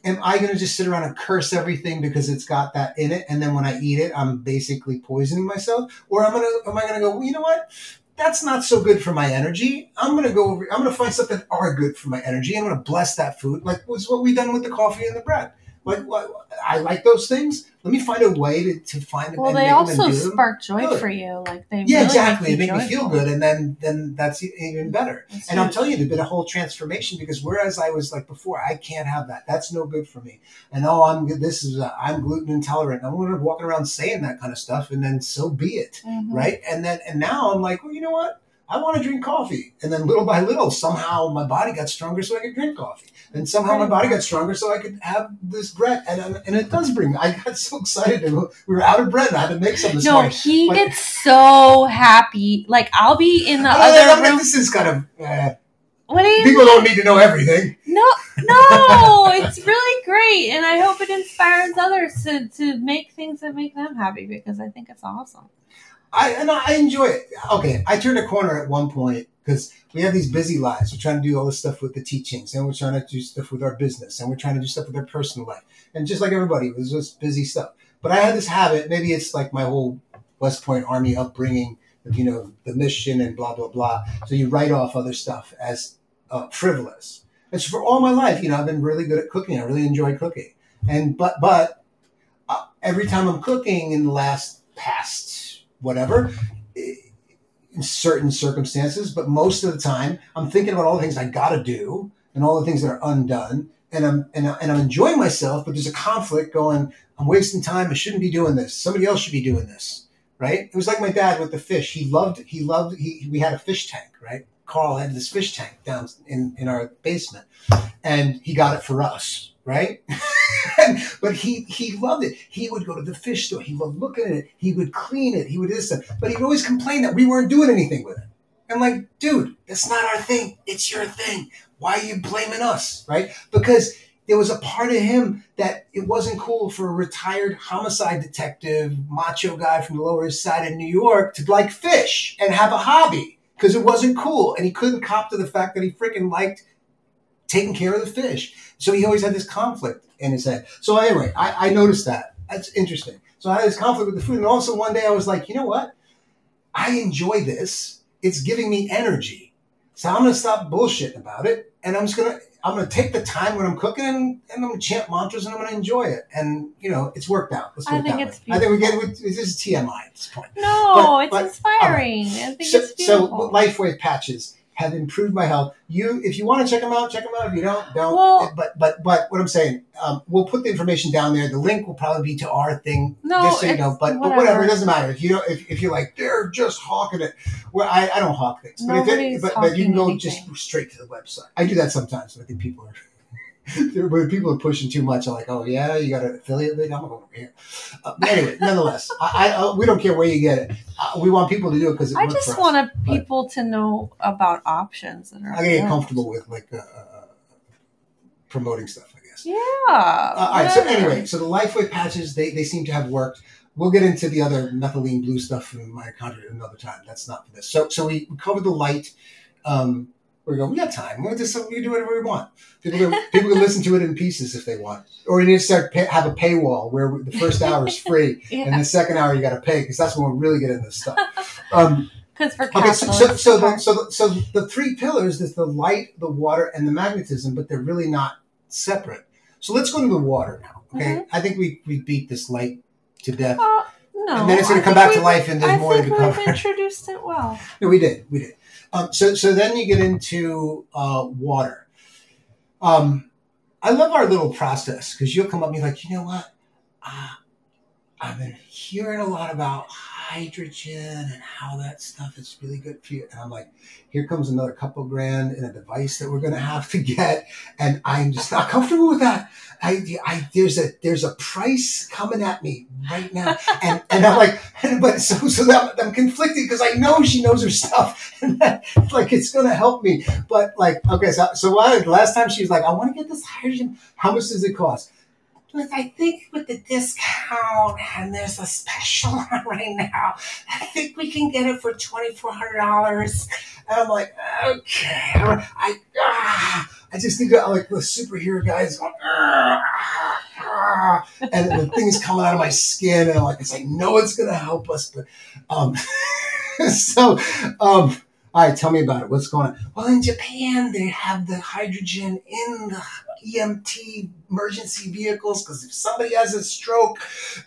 Am I going to just sit around and curse everything because it's got that in it, and then when I eat it, I'm basically poisoning myself? Or am I going to, am I going to go? Well, you know what? that's not so good for my energy. I'm going to go over, I'm going to find something that are good for my energy. I'm going to bless that food, like was what we done with the coffee and the bread. Like, what, I like those things. Let me find a way to, to find it. Well, they also spark joy good. for you. Like they yeah, really exactly. Make they make me feel good, and then then that's even better. That's and. I'm telling you, there's been a whole transformation because whereas I was like before, I can't have that. That's no good for me. And oh, I'm this is uh, I'm gluten intolerant. I'm going to walking around saying that kind of stuff, and then so be it, mm-hmm. right? And then and now I'm like, well, you know what? I want to drink coffee. And then little by little, somehow my body got stronger so I could drink coffee. And somehow my body got stronger so I could have this bread. And, and it does bring me, I got so excited. We were out of bread and I had to make some this no, morning. he but, gets so happy. Like I'll be in the other I mean, room. This is kind of, uh, what do you People mean? don't need to know everything. No, no, it's really great. And I hope it inspires others to, to make things that make them happy because I think it's awesome. I and I enjoy it. Okay, I turned a corner at one point because we have these busy lives. We're trying to do all this stuff with the teachings, and we're trying to do stuff with our business, and we're trying to do stuff with our personal life, and just like everybody, it was just busy stuff. But I had this habit. Maybe it's like my whole West Point Army upbringing, you know, the mission and blah blah blah. So you write off other stuff as uh, frivolous. And so for all my life, you know, I've been really good at cooking. I really enjoy cooking, and but but uh, every time I'm cooking in the last past whatever in certain circumstances, but most of the time I'm thinking about all the things I got to do and all the things that are undone. And I'm, and, and I'm enjoying myself, but there's a conflict going, I'm wasting time. I shouldn't be doing this. Somebody else should be doing this. Right. It was like my dad with the fish. He loved, he loved, he, we had a fish tank, right? Carl had this fish tank down in, in our basement and he got it for us. Right. but he he loved it. He would go to the fish store. He loved looking at it. He would clean it. He would do stuff. But he would always complain that we weren't doing anything with it. I'm like, dude, that's not our thing. It's your thing. Why are you blaming us? Right? Because there was a part of him that it wasn't cool for a retired homicide detective, macho guy from the Lower East Side of New York to like fish and have a hobby because it wasn't cool. And he couldn't cop to the fact that he freaking liked taking care of the fish. So he always had this conflict in his head. So anyway, I, I noticed that. That's interesting. So I had this conflict with the food, and also one day I was like, you know what? I enjoy this. It's giving me energy. So I'm gonna stop bullshitting about it, and I'm just gonna I'm gonna take the time when I'm cooking, and, and I'm gonna chant mantras, and I'm gonna enjoy it. And you know, it's worked out. Let's I think it's. Beautiful. I think we get this is TMI at this point. No, but, it's but, inspiring. Right. I think so, it's beautiful. So LifeWave patches have improved my health. You, if you want to check them out, check them out. If you don't, don't. Well, but but but what I'm saying, um, we'll put the information down there. The link will probably be to our thing, no, just so you know. But whatever. but whatever, it doesn't matter. If you don't, if, if you're like they're just hawking it, well, I, I don't hawk things, but if it, but, but you can go anything. just straight to the website. I do that sometimes. but I think people are when people are pushing too much, I'm like, oh yeah, you got an affiliate link. I'm going over here. Uh, anyway, nonetheless, I, I, uh, we don't care where you get it. Uh, we want people to do it because I just want people to know about options that are. I get comfortable with like uh, uh, promoting stuff. I guess. Yeah. Uh, all right. So anyway, so the LifeWave patches they they seem to have worked. We'll get into the other methylene blue stuff in mitochondria another time. That's not for this. So so we covered the light. Um, we go, we got time. Just we do whatever we want. People can, people can listen to it in pieces if they want. Or you need to start pay, have a paywall where the first hour is free yeah. and the second hour you got to pay because that's when we're really get into this stuff. Um, because for okay, so so so the, so the, so the three pillars is the light, the water, and the magnetism, but they're really not separate. So let's go to the water now. Okay, mm-hmm. I think we we beat this light to death. Uh, no, and then it's going to come back to life, and there's I more to be covered. We've introduced it well. no, we did, we did. Um, so, so then you get into uh, water. Um, I love our little process because you'll come up and be like, you know what? Uh, I've been hearing a lot about hydrogen and how that stuff is really good for you. And I'm like, here comes another couple grand in a device that we're going to have to get. And I'm just not comfortable with that. I, I, there's a, there's a price coming at me right now. And, and I'm like, but so, so that, I'm conflicted because I know she knows her stuff and that, like, it's going to help me. But like, okay, so, so why, last time she was like, I want to get this hydrogen. How much does it cost? I think with the discount and there's a special on right now, I think we can get it for twenty four hundred dollars. And I'm like, okay, I ah, I just think of like the superhero guys going, ah, ah, and the things coming out of my skin, and I'm like, it's like, no, it's gonna help us, but um, so um. All right, tell me about it. What's going on? Well, in Japan, they have the hydrogen in the EMT emergency vehicles because if somebody has a stroke,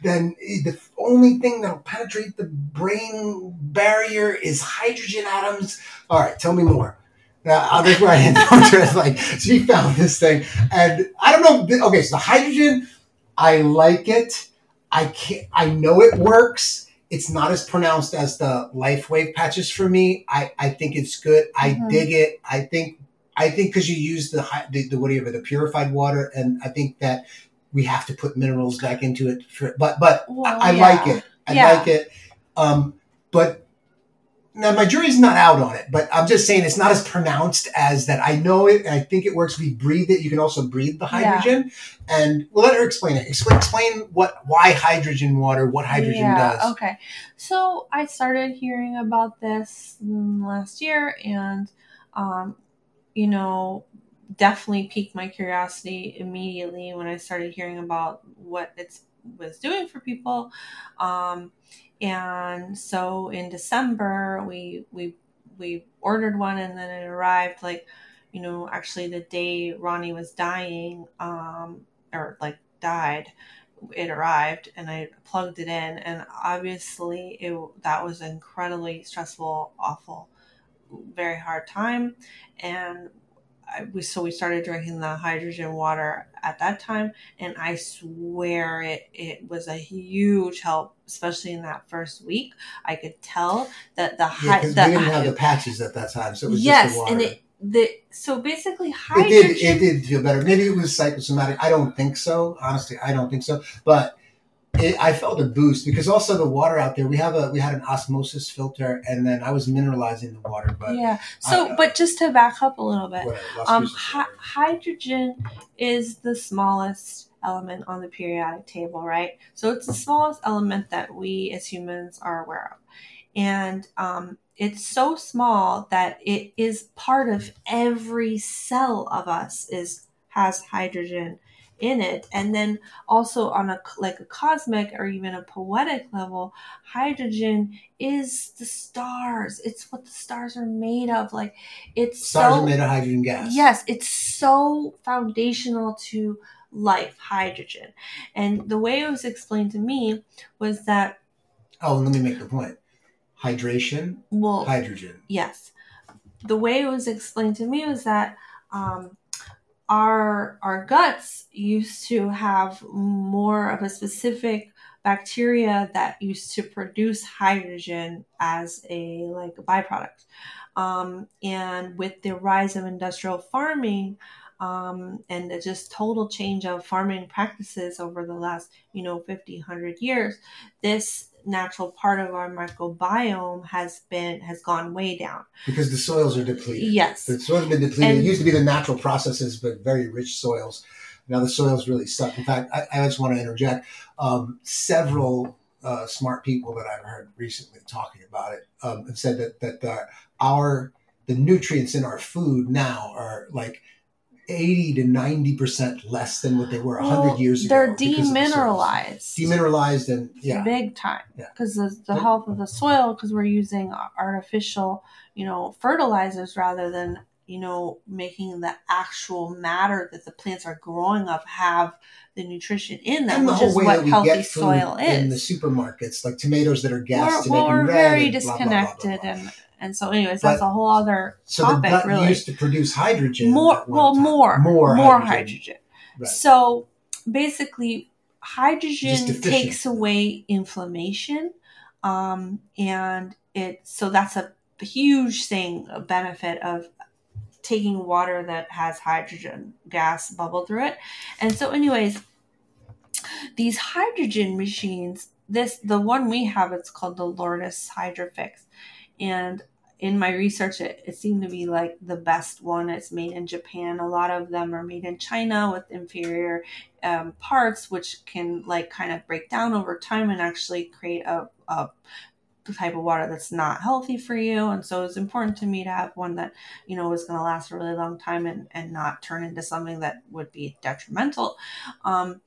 then the only thing that'll penetrate the brain barrier is hydrogen atoms. All right, tell me more. Now, that's where I had like, she found this thing, and I don't know. Okay, so the hydrogen, I like it. I can't. I know it works. It's not as pronounced as the LifeWave patches for me. I, I think it's good. I mm-hmm. dig it. I think I think because you use the, the the whatever the purified water, and I think that we have to put minerals back into it. For, but but well, I, I yeah. like it. I yeah. like it. Um, but now my jury's not out on it. But I'm just saying it's not as pronounced as that. I know it. I think it works. We breathe it. You can also breathe the hydrogen, yeah. and we'll let her explain it. Explain explain what why hydrogen water, what hydrogen yeah, does. Okay, so I started hearing about this last year, and um, you know, definitely piqued my curiosity immediately when I started hearing about what it was doing for people. Um, and so in December, we we we ordered one, and then it arrived like, you know, actually the day Ronnie was dying, um, or like died it arrived and I plugged it in and obviously it that was incredibly stressful awful very hard time. And we, so we started drinking the hydrogen water at that time and i swear it it was a huge help especially in that first week. I could tell that the yeah, we didn't have the patches at that time so it was yes and it the so basically hydrogen it did it did feel better. Maybe it was psychosomatic. I don't think so. Honestly i don't think so. But it, I felt a boost because also the water out there. We have a we had an osmosis filter, and then I was mineralizing the water. But yeah, so but just to back up a little bit, um, hi- hydrogen is the smallest element on the periodic table, right? So it's the smallest element that we as humans are aware of, and um, it's so small that it is part of every cell of us is has hydrogen in it. And then also on a like a cosmic or even a poetic level hydrogen is the stars. It's what the stars are made of. Like it's stars so, are made of hydrogen gas. Yes it's so foundational to life hydrogen. And the way it was explained to me was that oh let me make the point. Hydration well hydrogen. yes. The way it was explained to me was that um, our our guts used to have more of a specific bacteria that used to produce hydrogen as a like a byproduct. Um, and with the rise of industrial farming um, and the just total change of farming practices over the last you know 50 100 years this natural part of our microbiome has been has gone way down because the soils are depleted. Yes, the soils have been depleted. And, it used to be the natural processes, but very rich soils. Now the soils really suck. In fact, I, I just want to interject. Um, several uh, smart people that I've heard recently talking about it um, have said that that uh, our the nutrients in our food now are like 80 to 90% less than what they were 100 well, years ago. They're demineralized. The demineralized and yeah. Big time. Because yeah. the, the health of the soil, because we're using artificial, you know, fertilizers rather than, you know, making the actual matter that the plants are growing of have the nutrition in them, which is what healthy soil is. In the supermarkets, like tomatoes that are gassed we're, well, we're very disconnected blah, blah, blah, and and so, anyways, that's a whole other so topic. the gut really, used to produce hydrogen. More, well, more, more, more hydrogen. hydrogen. Right. So basically, hydrogen takes away inflammation, um, and it so that's a huge thing, a benefit of taking water that has hydrogen gas bubble through it. And so, anyways, these hydrogen machines, this the one we have, it's called the Lourdes Hydrofix, and in my research, it, it seemed to be like the best one. It's made in Japan. A lot of them are made in China with inferior um, parts, which can like kind of break down over time and actually create a, a type of water that's not healthy for you. And so it's important to me to have one that, you know, is going to last a really long time and, and not turn into something that would be detrimental. Um,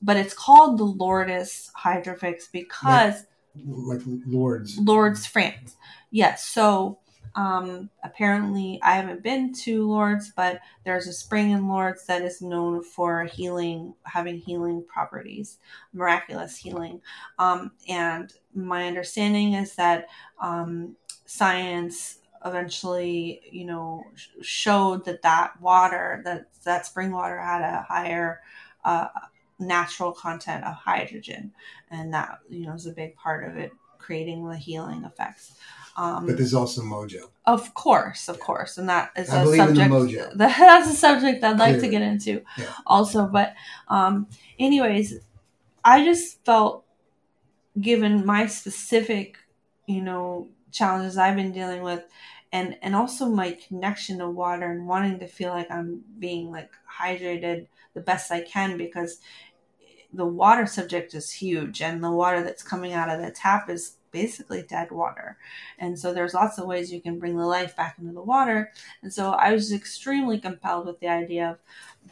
but it's called the Lourdes Hydrofix because Like Lords. Lourdes, France. Yes. So um, apparently, I haven't been to Lourdes, but there's a spring in Lourdes that is known for healing, having healing properties, miraculous healing. Um, and my understanding is that um, science eventually, you know, sh- showed that that water, that that spring water, had a higher uh, natural content of hydrogen, and that you know is a big part of it creating the healing effects. Um, But there's also Mojo. of course, of course, and that is I a believe in the subject. mojo. That's a subject I'd like to get into, Yeah. also. But, um, anyways, I just felt, given my specific, you know, challenges I've been dealing with, and and also my connection to water and wanting to feel like I'm being like hydrated the best I can because the water subject is huge and the water that's coming out of the tap is basically dead water. And so there's lots of ways you can bring the life back into the water. And so I was extremely compelled with the idea of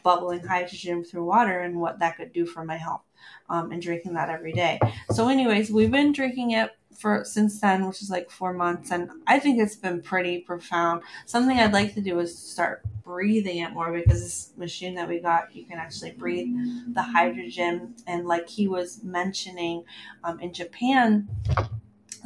bubbling hydrogen through water and what that could do for my health um, and drinking that every day. So, anyways, we've been drinking it for since then, which is like four months, and I think it's been pretty profound. Something I'd like to do is start breathing it more because this machine that we got, you can actually breathe the hydrogen. And like he was mentioning, um, in Japan,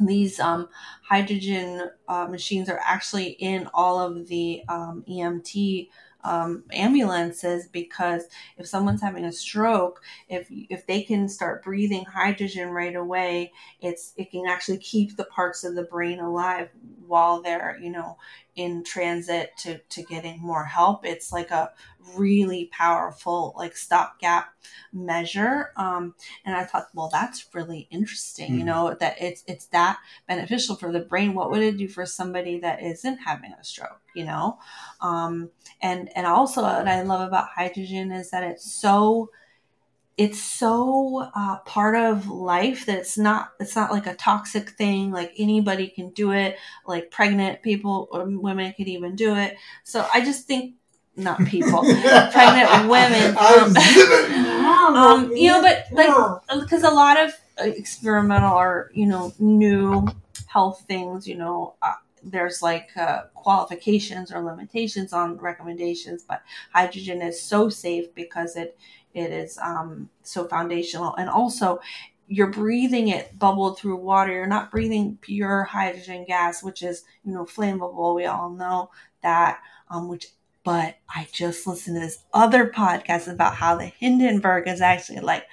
these um, hydrogen uh, machines are actually in all of the um, EMT um, ambulances because if someone's having a stroke, if if they can start breathing hydrogen right away, it's it can actually keep the parts of the brain alive while they're you know in transit to to getting more help. It's like a really powerful like stopgap measure. Um, and I thought, well, that's really interesting. You Mhm. know that it's it's that beneficial for the brain. What would it do for somebody that isn't having a stroke? You know, um, and and also what I love about hydrogen is that it's so it's so uh, part of life that it's not it's not like a toxic thing like anybody can do it like pregnant people or women could even do it. So i just think not people pregnant women. Um, um, you know but like because a lot of experimental or you know new health things you know uh, there's like uh, qualifications or limitations on recommendations but hydrogen is so safe because it it is um, so foundational. And also you're breathing it bubbled through water. You're not breathing pure hydrogen gas which is you know flammable. We all know that um, which but i just listened to this other podcast about how the hindenburg is actually like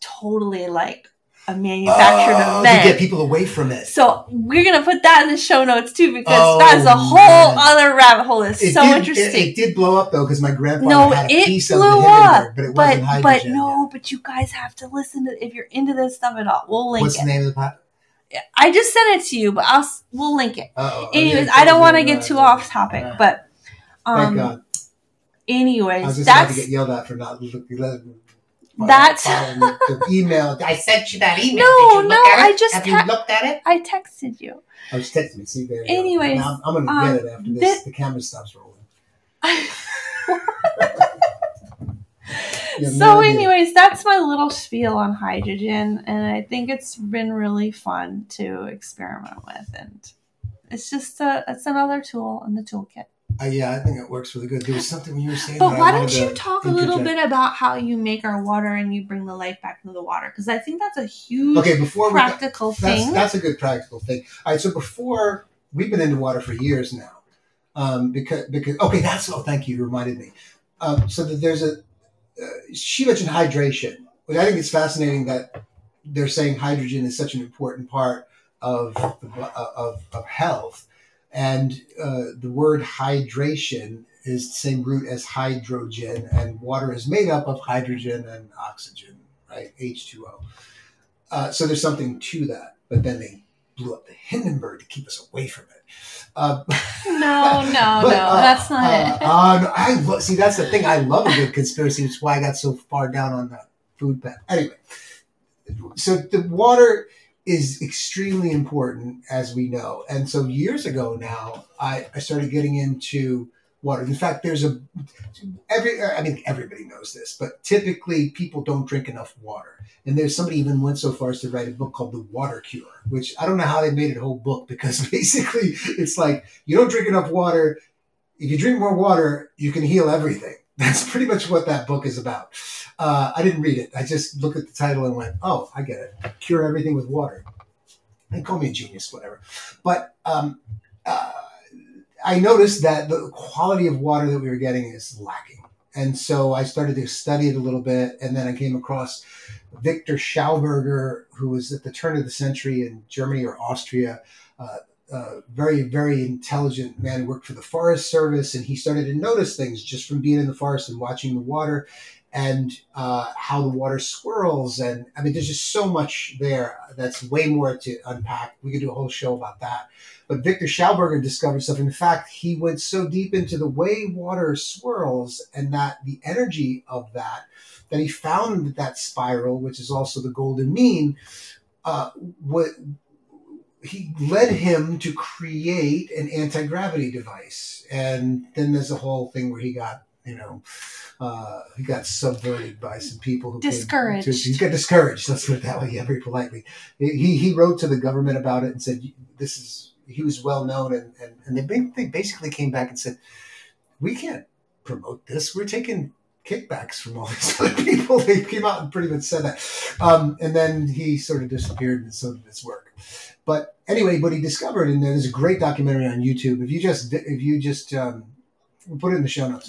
totally like a manufactured Oh, event to get people away from it. so we're gonna put that in the show notes too because Oh, that is a whole man. other rabbit hole. It's It so did, interesting. It, it did blow up though because my grandfather no, had a it piece blew of the up, Hindenburg, but it wasn't but hydrogen. no, but you guys have to listen to if you're into this stuff at all. We'll link What's it. the name of the pot? I just sent it to you, but I'll we'll link it. Uh-oh. Anyways, I don't want to get too off topic, Right. but um, God. I was anyways, just about to get yelled at for not looking. That's- the email. I sent you that email. No, Did you look no? I just have te- you looked at it. I texted you. I was texting. See there. Anyways, Now I'm, I'm gonna um, get it after this. this- the camera stops rolling. So no anyways that's my little spiel on hydrogen and i think it's been really fun to experiment with and it's just a it's another tool in the toolkit Uh, yeah, I think it works really good. There was something you were saying. but why don't you talk a little bit about how you make our water and you bring the life back into the water because i think that's a huge Okay, before practical that's thing that's a good practical thing. All right, so before we've been into water for years now, um, because because okay, that's oh, thank you, you reminded me. Um, so that there's a uh, she mentioned hydration, which I think it's fascinating that they're saying hydrogen is such an important part of of, of health, and uh, the word hydration is the same root as hydrogen, and water is made up of hydrogen and oxygen, right? H two O. Uh, so there's something to that, but then they blew up the Hindenburg to keep us away from it. Uh, no, no, but, no, uh, that's not uh, it. Uh, no, I lo- see. That's the thing. I love a good conspiracy. That's why I got so far down on that food path. Anyway, so the water is extremely important, as we know. And so years ago now, I, I started getting into water. In fact, there's a every I mean everybody knows this, but typically people don't drink enough water. And there's somebody even went so far as to write a book called The Water Cure, which I don't know how they made it a whole book because basically it's like you don't drink enough water. If you drink more water, you can heal everything. That's pretty much what that book is about. Uh, I didn't read it. I just looked at the title and went, "Oh, I get it. Cure everything with water." And call me a genius, whatever. But um, uh, I noticed that the quality of water that we were getting is lacking. And so I started to study it a little bit. And then I came across Victor Schauberger, who was at the turn of the century in Germany or Austria. Uh, uh, very, very intelligent man who worked for the Forest Service. And he started to notice things just from being in the forest and watching the water and uh, how the water swirls. And I mean, there's just so much there that's way more to unpack. We could do a whole show about that. But Victor Schauberger discovered stuff. In fact, he went so deep into the way water swirls and that the energy of that, that he found that that spiral, which is also the golden mean, uh, what he led him to create an anti-gravity device. And then there's a whole thing where he got, you know, uh, he got subverted by some people who discouraged. To, he got discouraged. Let's put it that way. Yeah, very politely. He he wrote to the government about it and said, "This is he was well known, and and, and they, they basically came back and said, "We can't promote this. We're taking kickbacks from all these other people." They came out and pretty much said that, um, and then he sort of disappeared, and so did his work. But anyway, what he discovered, and there's a great documentary on YouTube. If you just if you just um, we'll put it in the show notes,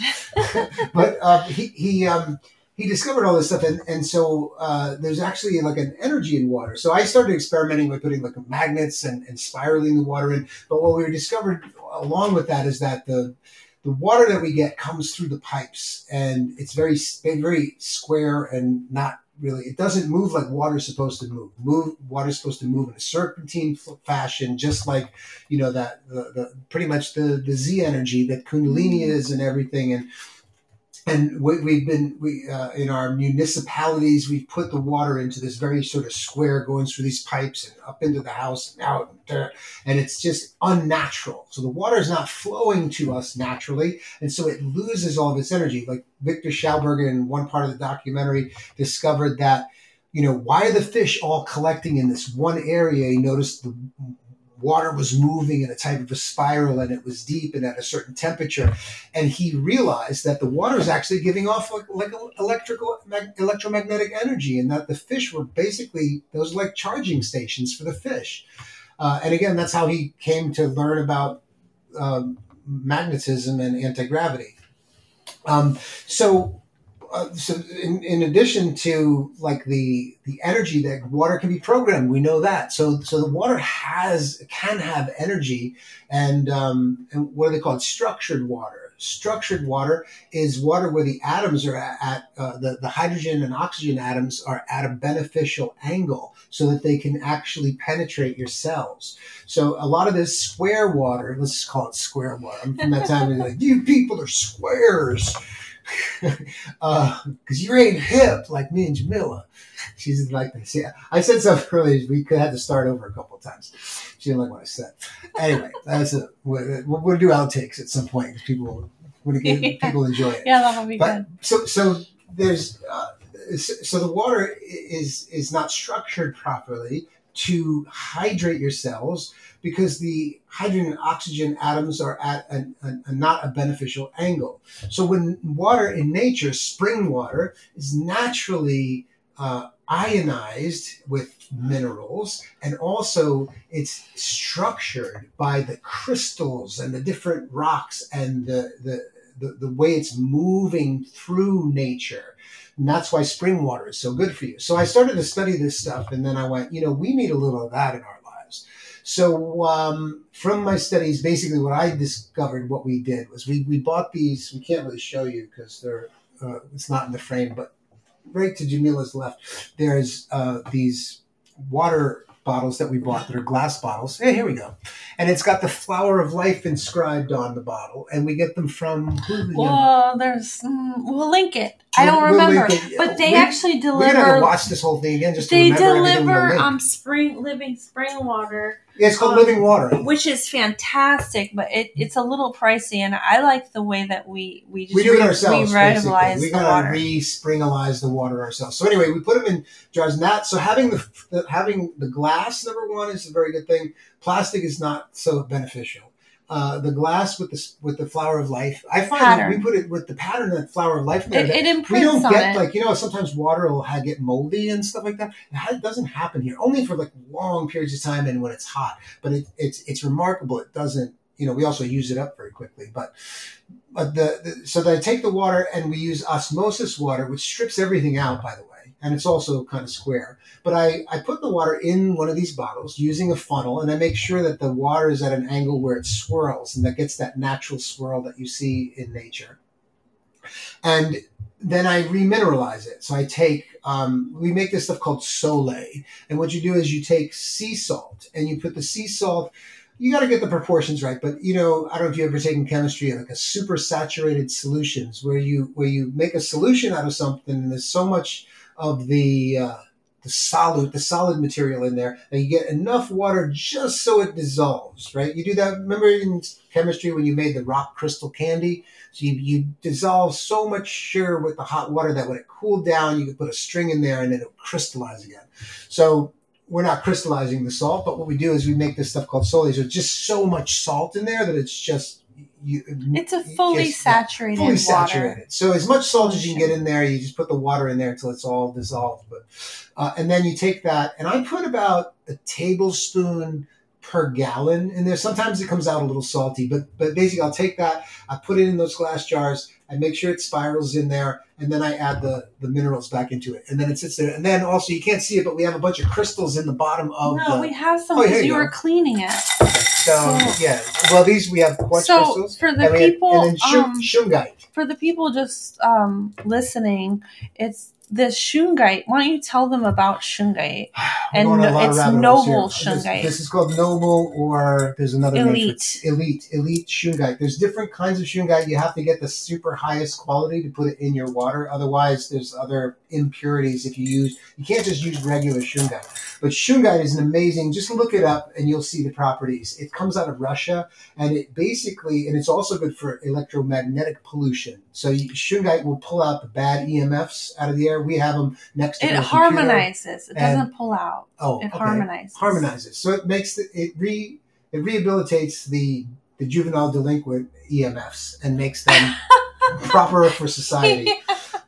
but uh, he he. Um, he discovered all this stuff, and and so uh, there's actually like an energy in water. So I started experimenting with putting like magnets and, and spiraling the water in. But what we discovered along with that is that the the water that we get comes through the pipes, and it's very very square and not really. It doesn't move like water's supposed to move. Move water's supposed to move in a serpentine fashion, just like you know that the, the pretty much the the Z energy that Kundalini mm-hmm. is and everything and and we, have been we uh, in our municipalities we've put the water into this very sort of square going through these pipes and up into the house and out and it's just unnatural. So the water is not flowing to us naturally. And so it loses all of its energy. Like victor schauberger in one part of the documentary discovered that you know why are the fish all collecting in this one area? He noticed the water was moving in a type of a spiral and it was deep and at a certain temperature. And he realized that the water is actually giving off like, like electrical electromagnetic energy and that the fish were basically those like charging stations for the fish. Uh, and again, that's how he came to learn about um, magnetism and anti gravity. Um, so uh, so in, in addition to like the the energy that water can be programmed we know that. So so the water has can have energy and um and what are they called? Structured water. Structured water is water where the atoms are at, at uh, the, the hydrogen and oxygen atoms are at a beneficial angle so that they can actually penetrate your cells. So a lot of this square water let's call it square water. I'm from that time like you people are squares because uh, you ain't hip like me and Jamila. She's like this. Yeah, I said something earlier. We could have to start over a couple of times. She didn't like what I said. Anyway, that's a we'll, we'll do outtakes at some point because people yeah. people enjoy it. Yeah, that'll be but, good. So so there's uh, so the water is is not structured properly to hydrate your cells because the hydrogen and oxygen atoms are at a, a, a, not a beneficial angle. So when water in nature, spring water, is naturally uh, ionized with minerals and also it's structured by the crystals and the different rocks and the, the, the, the way it's moving through nature And that's why spring water is so good for you. So I started to study this stuff, and then I went, you know, we need a little of that in our lives. So um, from my studies, basically what I discovered, what we did was we, we bought these. We can't really show you because they're uh, it's not in the frame, but right to Jamila's left, there's uh, these water bottles that we bought that are glass bottles. Hey, here we go. And it's got the flower of life inscribed on the bottle. And we get them from who? Well, there's mm, we'll link it. I don't We'll- we'll remember, but they We- actually We're gonna have to deliver. watch this whole thing again just to They we're deliver um spring living spring water, Yeah, it's called um, living water. which is fantastic, but it, it's a little pricey, and I like the way that we we just We do it re- ourselves. We revitalize We the gotta water. re-springalize the water ourselves. So anyway, we put them in jars. And that so having the, the having the glass number one is a very good thing. Plastic is not so beneficial. Uh, the glass with the with the flower of life, I find that we put it with the pattern of that flower of life. there, it, that it we don't get it. like you know sometimes water will get moldy and stuff like that. It it doesn't happen here only for like long periods of time and when it's hot. But it, it's it's remarkable. It doesn't you know we also use it up very quickly. But but the, the so that I take the water and we use osmosis water, which strips everything out by the way, and it's also kind of square. But I, I put the water in one of these bottles using a funnel, and I make sure that the water is at an angle where it swirls and that gets that natural swirl that you see in nature. And then I remineralize it. So I take, um, we make this stuff called Sole. And what you do is you take sea salt and you put the sea salt, you got to get the proportions right. But, you know, I don't know if you've ever taken chemistry, like a super saturated solutions where you, where you make a solution out of something and there's so much of the, uh, the solid, the solid material in there, and you get enough water just so it dissolves, right? You do that. Remember in chemistry when you made the rock crystal candy? So you, you dissolve so much sugar with the hot water that when it cooled down, you could put a string in there and it would crystallize again. So we're not crystallizing the salt, but what we do is we make this stuff called Sole. So just so much salt in there that it's just you. it's a fully just- yeah, saturated fully water. saturated. So as much salt as you can get in there, you just put the water in there until it's all dissolved. But uh, and then you take that, and I put about a tablespoon per gallon in there. Sometimes it comes out a little salty, but but basically I'll take that, I put it in those glass jars, I make sure it spirals in there, and then I add the the minerals back into it, and then it sits there. And then also you can't see it, but we have a bunch of crystals in the bottom of No, the. we have some Oh, because here you you were cleaning it. So so- yeah, well these we have quartz so crystals. for the and, we have- people, and then shung, um, shungite. for the people just um, listening, it's this shungite. Why don't you tell them about shungite? And going on a no- it's noble here. This, shungite. this is called noble, or there's another name for it. Elite. Elite, elite shungite. There's different kinds of shungite. You have to get the super highest quality to put it in your water. Otherwise, there's other impurities if you use. You can't just use regular shungite. But shungite is an amazing. Just look it up, and you'll see the properties. It comes out of Russia, and it basically, and it's also good for electromagnetic pollution. So shungite will pull out the bad EMFs out of the air. We have them next to It the computer. harmonizes. It and- doesn't pull out. Oh, It okay harmonizes. harmonizes. So it makes the, it re it rehabilitates the the juvenile delinquent EMFs and makes them proper for society.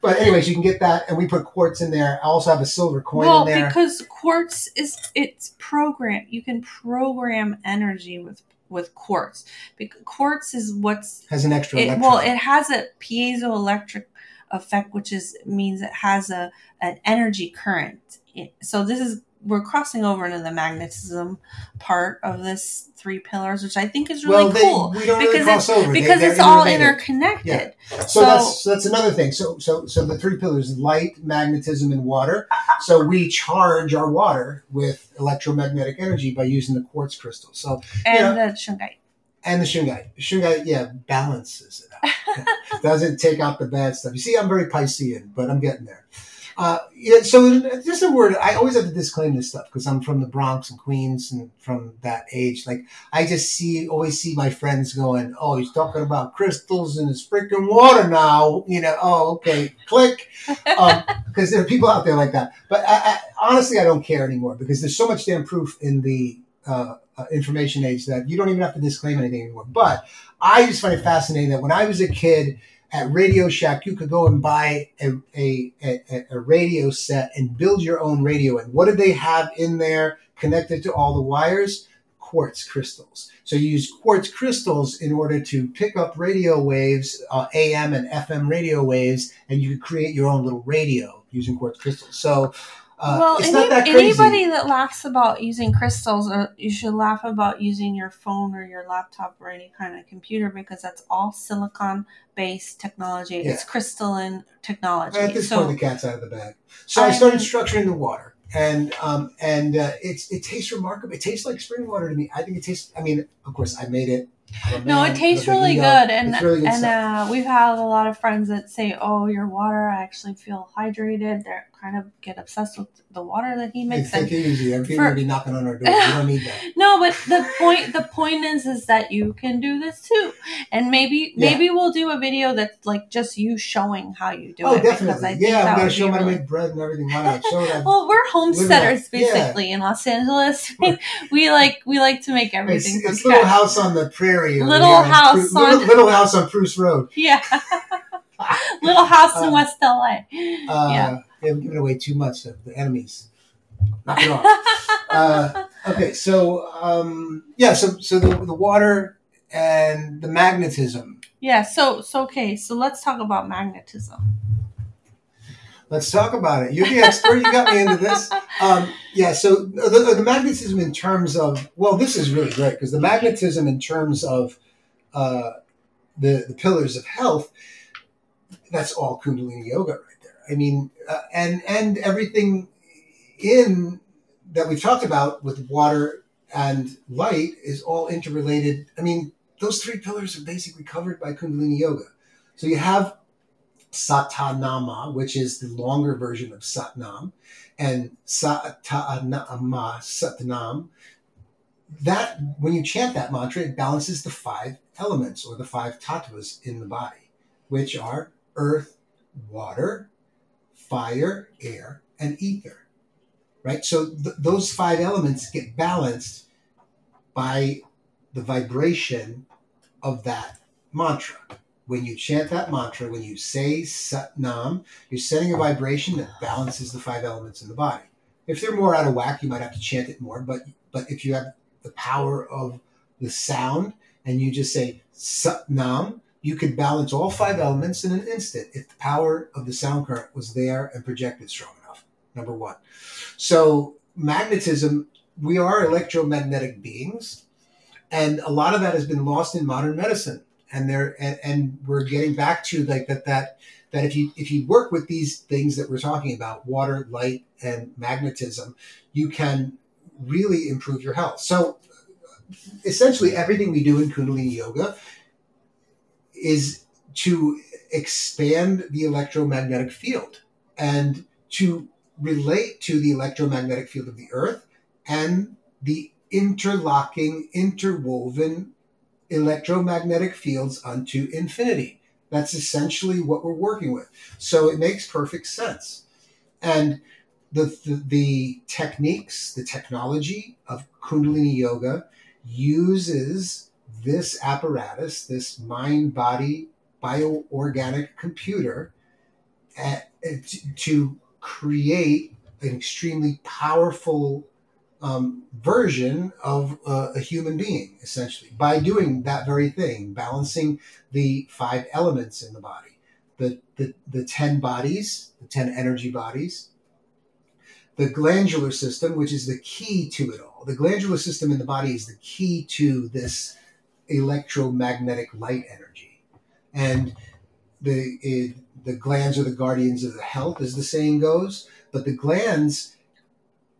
But anyways, you can get that, and we put quartz in there. I also have a silver coin well, in there. because quartz is it's program. You can program energy with with quartz. Because quartz is what's has an extra it, well, it has a piezoelectric effect, which is means it has a an energy current. So this is we're crossing over into the magnetism part of this three pillars, which I think is really well, they, cool we don't really because cross over because they're it's all interconnected. So, So- that's that's another thing. So so so the three pillars: light, magnetism, and water. So we charge our water with electromagnetic energy by using the quartz crystal. So And the shungite. and the shungite. Shungite, yeah, balances it out. Doesn't take out the bad stuff. You see, I'm very Piscean, but I'm getting there. Uh, yeah, so just a word. I always have to disclaim this stuff because I'm from the Bronx and Queens and from that age. Like I just see, always see my friends going, "Oh, he's talking about crystals and his freaking water now." You know, oh, okay, click. Because there are people out there like that. But I, I, honestly, I don't care anymore because there's so much damn proof in the uh, uh, information age that you don't even have to disclaim anything anymore. But I just find it fascinating that when I was a kid at Radio Shack, you could go and buy a, a, a, a radio set and build your own radio. And what did they have in there connected to all the wires? quartz crystals. So you use quartz crystals in order to pick up radio waves, uh, AM and FM radio waves, and you could create your own little radio using quartz crystals. So uh, well, it's any, not that crazy. anybody that laughs about using crystals, or you should laugh about using your phone or your laptop or any kind of computer because that's all silicon based technology. Yeah. It's crystalline technology. At this so point, the cat's out of the bag. So I, I started structuring the water, and um, and uh, it's it tastes remarkable. It tastes like spring water to me. I think it tastes. I mean, of course, I made it. I'm no, it tastes I'm a big really good, and really good and uh, we've had a lot of friends that say, "Oh, your water, I actually feel hydrated." They're kind of get obsessed with the water that he makes. take and it easy. People for- will be knocking on our door. We don't need that. no, but the point the point is is that you can do this too, and maybe Yeah. maybe we'll do a video that's like just you showing how you do oh, it definitely. Yeah, I'm gonna show how to really- make bread and everything. Why not? Show them. Well, we're homesteaders up. Yeah. basically in Los Angeles. we like we like to make everything from it's little house on the prairie. Little house Pru- little, on- little house on Bruce Road. Yeah, little house in Uh, West LA. Uh, Yeah. They've given away too much of the enemies. Knock it off. uh, okay, so um, yeah, so so the, the water and the magnetism. yeah. So so okay. So let's talk about magnetism. Let's talk about it. You're the expert. You got me into this. Um, yeah. So the, the magnetism in terms of well, this is really great because the magnetism in terms of uh, the the pillars of health. That's all Kundalini yoga right. I mean, uh, and and everything in that we've talked about with water and light is all interrelated. I mean, those three pillars are basically covered by Kundalini yoga. So you have Satanama, which is the longer version of Satnam, and Satanama, Satnam. That when you chant that mantra, it balances the five elements or the five tattvas in the body, which are earth, water, fire, air, and ether. Right? So th- those five elements get balanced by the vibration of that mantra. When you chant that mantra, when you say Satnam, you're setting a vibration that balances the five elements in the body. If they're more out of whack, you might have to chant it more. But but if you have the power of the sound and you just say Satnam, you could balance all five elements in an instant if the power of the sound current was there and projected strong enough. Number one. So magnetism, we are electromagnetic beings, and a lot of that has been lost in modern medicine. And there and, and we're getting back to like that that that if you if you work with these things that we're talking about, water, light, and magnetism, you can really improve your health. So essentially everything we do in Kundalini yoga is to expand the electromagnetic field and to relate to the electromagnetic field of the earth and the interlocking, interwoven electromagnetic fields unto infinity. That's essentially what we're working with. So it makes perfect sense. And the, the, the techniques, the technology of Kundalini Yoga uses this apparatus, this mind body bioorganic computer, uh, to, to create an extremely powerful um, version of a human being, essentially, by doing that very thing, balancing the five elements in the body, the, the, the 10 bodies, the 10 energy bodies, the glandular system, which is the key to it all. The glandular system in the body is the key to this electromagnetic light energy. And the, it, the glands are the guardians of the health, as the saying goes, but the glands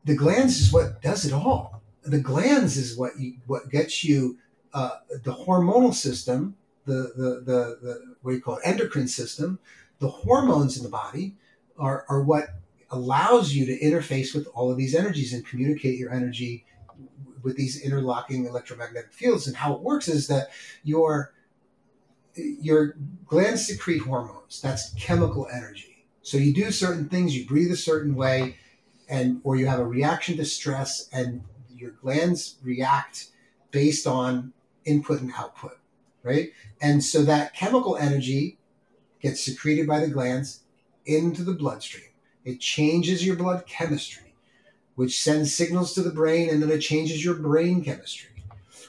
the glands is what does it all. The glands is what you, what gets you uh, the hormonal system, the, the the the what do you call it, endocrine system, the hormones in the body are are what allows you to interface with all of these energies and communicate your energy with these interlocking electromagnetic fields. And how it works is that your your glands secrete hormones. That's chemical energy. So you do certain things, you breathe a certain way, and or you have a reaction to stress and your glands react based on input and output right and so that chemical energy gets secreted by the glands into the bloodstream it changes your blood chemistry which sends signals to the brain and then it changes your brain chemistry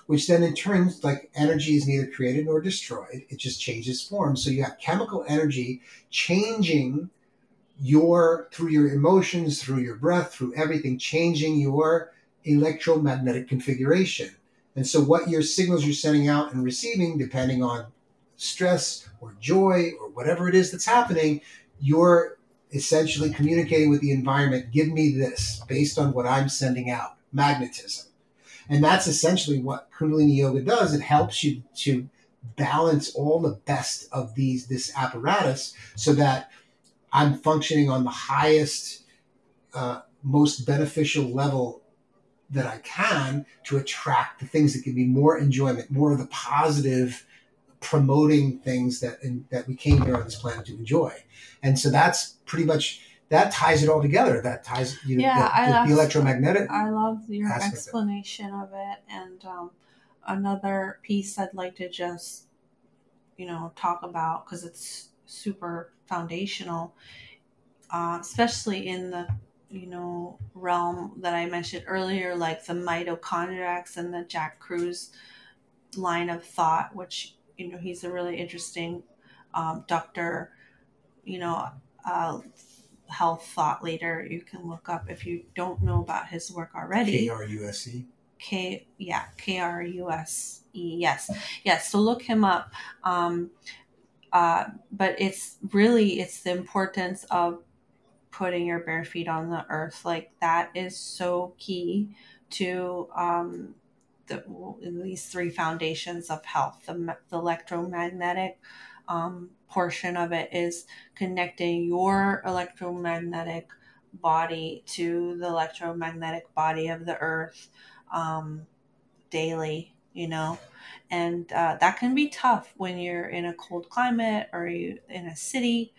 which then in turn, like energy is neither created nor destroyed. It just changes form. So you have chemical energy changing your, through your emotions, through your breath, through everything, changing your electromagnetic configuration. And so what your signals you're sending out and receiving, depending on stress or joy or whatever it is that's happening, you're essentially communicating with the environment, give me this based on what I'm sending out, magnetism. And that's essentially what Kundalini Yoga does. It helps you to balance all the best of these this apparatus so that I'm functioning on the highest, uh, most beneficial level that I can to attract the things that give me more enjoyment, more of the positive, promoting things that in, that we came here on this planet to enjoy. And so that's pretty much that ties it all together. That ties you know, Yeah, the, I the, love- the electromagnetic. I love your aspect of it. explanation of it. And um, another piece I'd like to just, you know, talk about because it's super foundational, uh, especially in the, you know, realm that I mentioned earlier, like the mitochondriacs and the Jack Kruse line of thought, which, you know, he's a really interesting um, doctor, you know, uh, health thought leader you can look up if you don't know about his work already. K R U S E. K yeah K R U S E yes. Yes so look him up. Um, uh, but it's really it's the importance of putting your bare feet on the earth. Like that is so key to um, the, these three foundations of health the, the electromagnetic um, portion of it is connecting your electromagnetic body to the electromagnetic body of the earth um, daily, you know, and uh, that can be tough when you're in a cold climate or you in a city.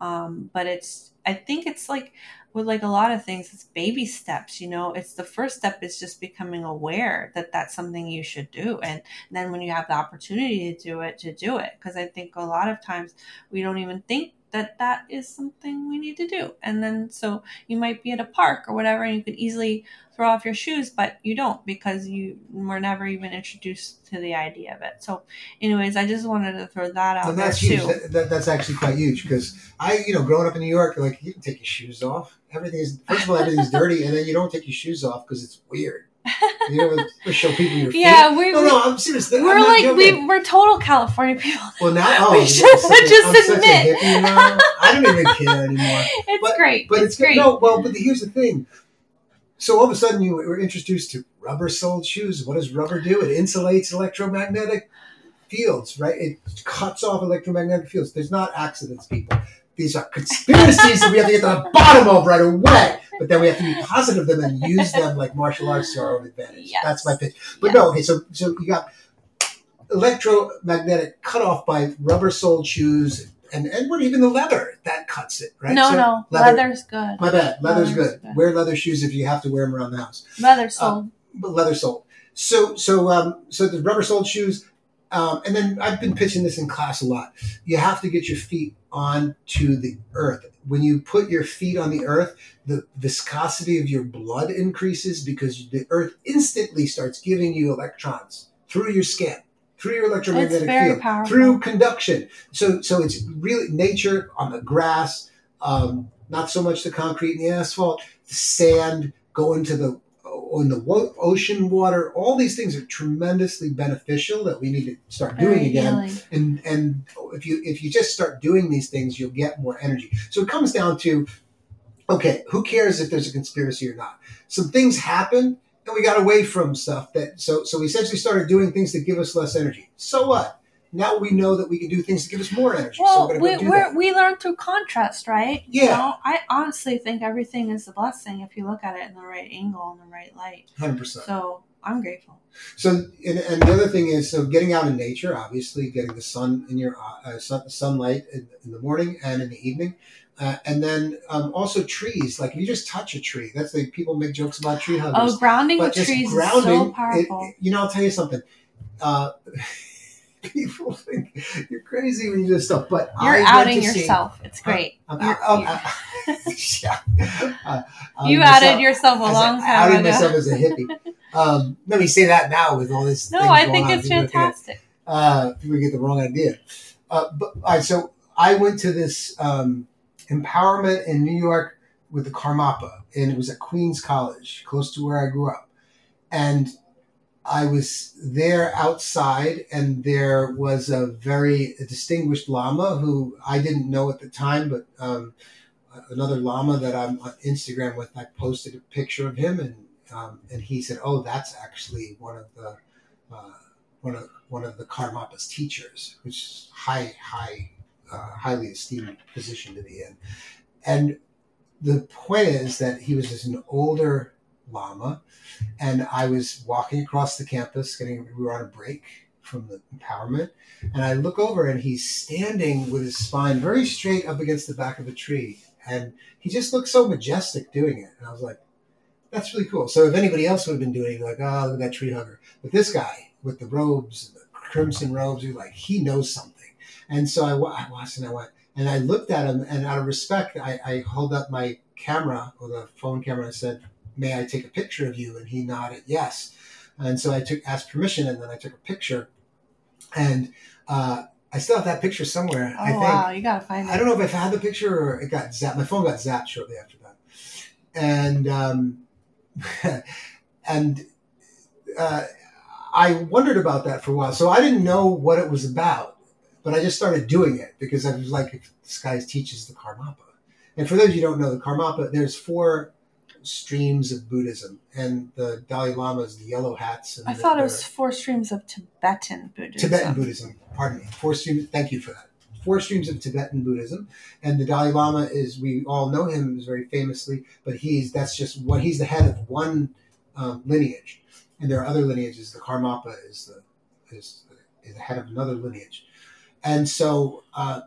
Um, but it's, I think it's like with like a lot of things, it's baby steps. You know, it's the first step is just becoming aware that that's something you should do, and then when you have the opportunity to do it, to do it. Because I think a lot of times we don't even think that that is something we need to do, and then so you might be at a park or whatever, and you could easily throw off your shoes, but you don't because you were never even introduced to the idea of it. So, anyways, I just wanted to throw that out And there that's huge. too. That, that, that's actually quite huge because I, you know, growing up in New York, like you can take your shoes off. Everything is first of all, everything's dirty, and then you don't take your shoes off because it's weird. You know, show people your feet. Yeah, we no, no, I'm serious. We're not like we we're total California people. Well, now oh, we I'm should such just I'm admit. I don't even care anymore. It's But- great. But it's, it's, great. No, well, but here's the thing. So all of a sudden, you were introduced to rubber-soled shoes. What does rubber do? It insulates electromagnetic fields, right? It cuts off electromagnetic fields. There's not accidents, people. These are conspiracies that we have to get to the bottom of right away. But then we have to be positive of them and use them like martial arts to our own advantage. Yes. That's my pitch. But Yes. no, okay, so so you got electromagnetic cut off by rubber-soled shoes and and what even the leather that cuts it, right? no, So no, leather- leather's good. my bad. Leather's Leather's good. good. Wear leather shoes if you have to wear them around the house. Leather sold. But leather soled. So so um so the rubber soled shoes. Um, and then I've been pitching this in class a lot. You have to get your feet onto the earth. When you put your feet on the earth, the viscosity of your blood increases because the earth instantly starts giving you electrons through your skin, through your electromagnetic field, powerful. through conduction. So so it's really nature on the grass, um, not so much the concrete and the asphalt, the sand, going to the in the wo- ocean water. All these things are tremendously beneficial that we need to start doing Very again. healing. And and if you if you just start doing these things, you'll get more energy. So it comes down to, okay, who cares if there's a conspiracy or not? Some things happen. And we got away from stuff that so so we essentially started doing things that give us less energy. So what? Now we know that we can do things to give us more energy. so Well, we're we go do we're, that. we learn through contrast, right? You Yeah. know, I honestly think everything is a blessing if you look at it in the right angle and the right light. Hundred percent. So I'm grateful. So, and, and the other thing is, so getting out in nature, obviously, getting the sun in your uh, sun, sunlight in, in the morning and in the evening, uh, and then um, also trees. Like if you just touch a tree, that's like people make jokes about tree huggers. Oh, grounding but with just trees grounding, is so it- powerful. it- you know, I'll tell you something. Uh, people think you're crazy when you do this stuff, but You're I outing see- yourself. it's great. I'm, You're- yeah. Uh, I'm you myself- yourself a long time outed ago. myself as a hippie. Um, let me say that now with all this. No, I think it's people fantastic. uh, people get the wrong idea. Uh, but all right, so I went to this um, empowerment in New York with the Karmapa, and it was at Queens College, close to where I grew up. And I was there outside, and there was a very distinguished Lama who I didn't know at the time, but um, another Lama that I'm on Instagram with, I posted a picture of him, and um, and he said, "Oh, that's actually one of the uh, one of one of the Karmapa's teachers, which is high, high, uh, highly esteemed position to be in." And the point is that he was just an older Lama, and I was walking across the campus, getting we were on a break from the empowerment, and I look over and he's standing with his spine very straight up against the back of a tree, and he just looked so majestic doing it, and I was like, "That's really cool." So if anybody else would have been doing it, like, "Oh, look at that tree hugger," but this guy with the robes, the crimson robes, you're like, he knows something, and so I, I watched and I went. And I looked at him, and out of respect, I, I held up my camera or the phone camera and said, "May I take a picture of you?" And he nodded yes. And so I took asked permission, and then I took a picture. And uh, I still have that picture somewhere. Oh I think wow, you gotta find it. I don't know if I've had the picture or it got zapped. My phone got zapped shortly after that, and um, and uh, I wondered about that for a while. So I didn't know what it was about, but I just started doing it because I was like, this guy teaches the Karmapa. And for those of you who don't know, the Karmapa, there's four streams of Buddhism, and the Dalai Lama's the yellow hats. And I the- thought it was four streams of Tibetan Buddhism. Tibetan Buddhism. Pardon me. Four streams. Thank you for that. Four streams of Tibetan Buddhism, and the Dalai Lama is we all know him is very famously, but he's that's just what he's the head of one um, lineage, and there are other lineages. The Karmapa is the is, is the head of another lineage, and so uh,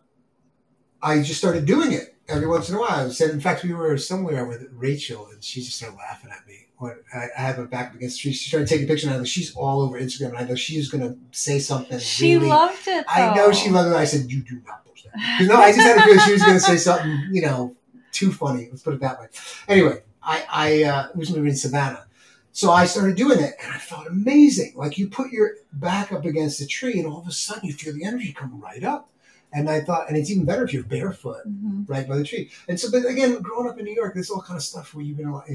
I just started doing it every once in a while. I said, in fact, we were somewhere with Rachel, and she just started laughing at me. When I, I had my back against the tree, she started taking pictures, and I was, she's all over Instagram, and I know she was going to say something. She really, loved it. I know she loved it. I said, you do not post that. 'Cause no, I just had a feeling she was going to say something, you know, too funny. Let's put it that way. Anyway, I, I uh, was moving in Savannah. So I started doing it and I felt amazing. Like you put your back up against a tree and all of a sudden you feel the energy come right up. And I thought, and it's even better if you're barefoot Mhm. right by the tree. And so, but again, growing up in New York, there's all kind of stuff where you've been, like,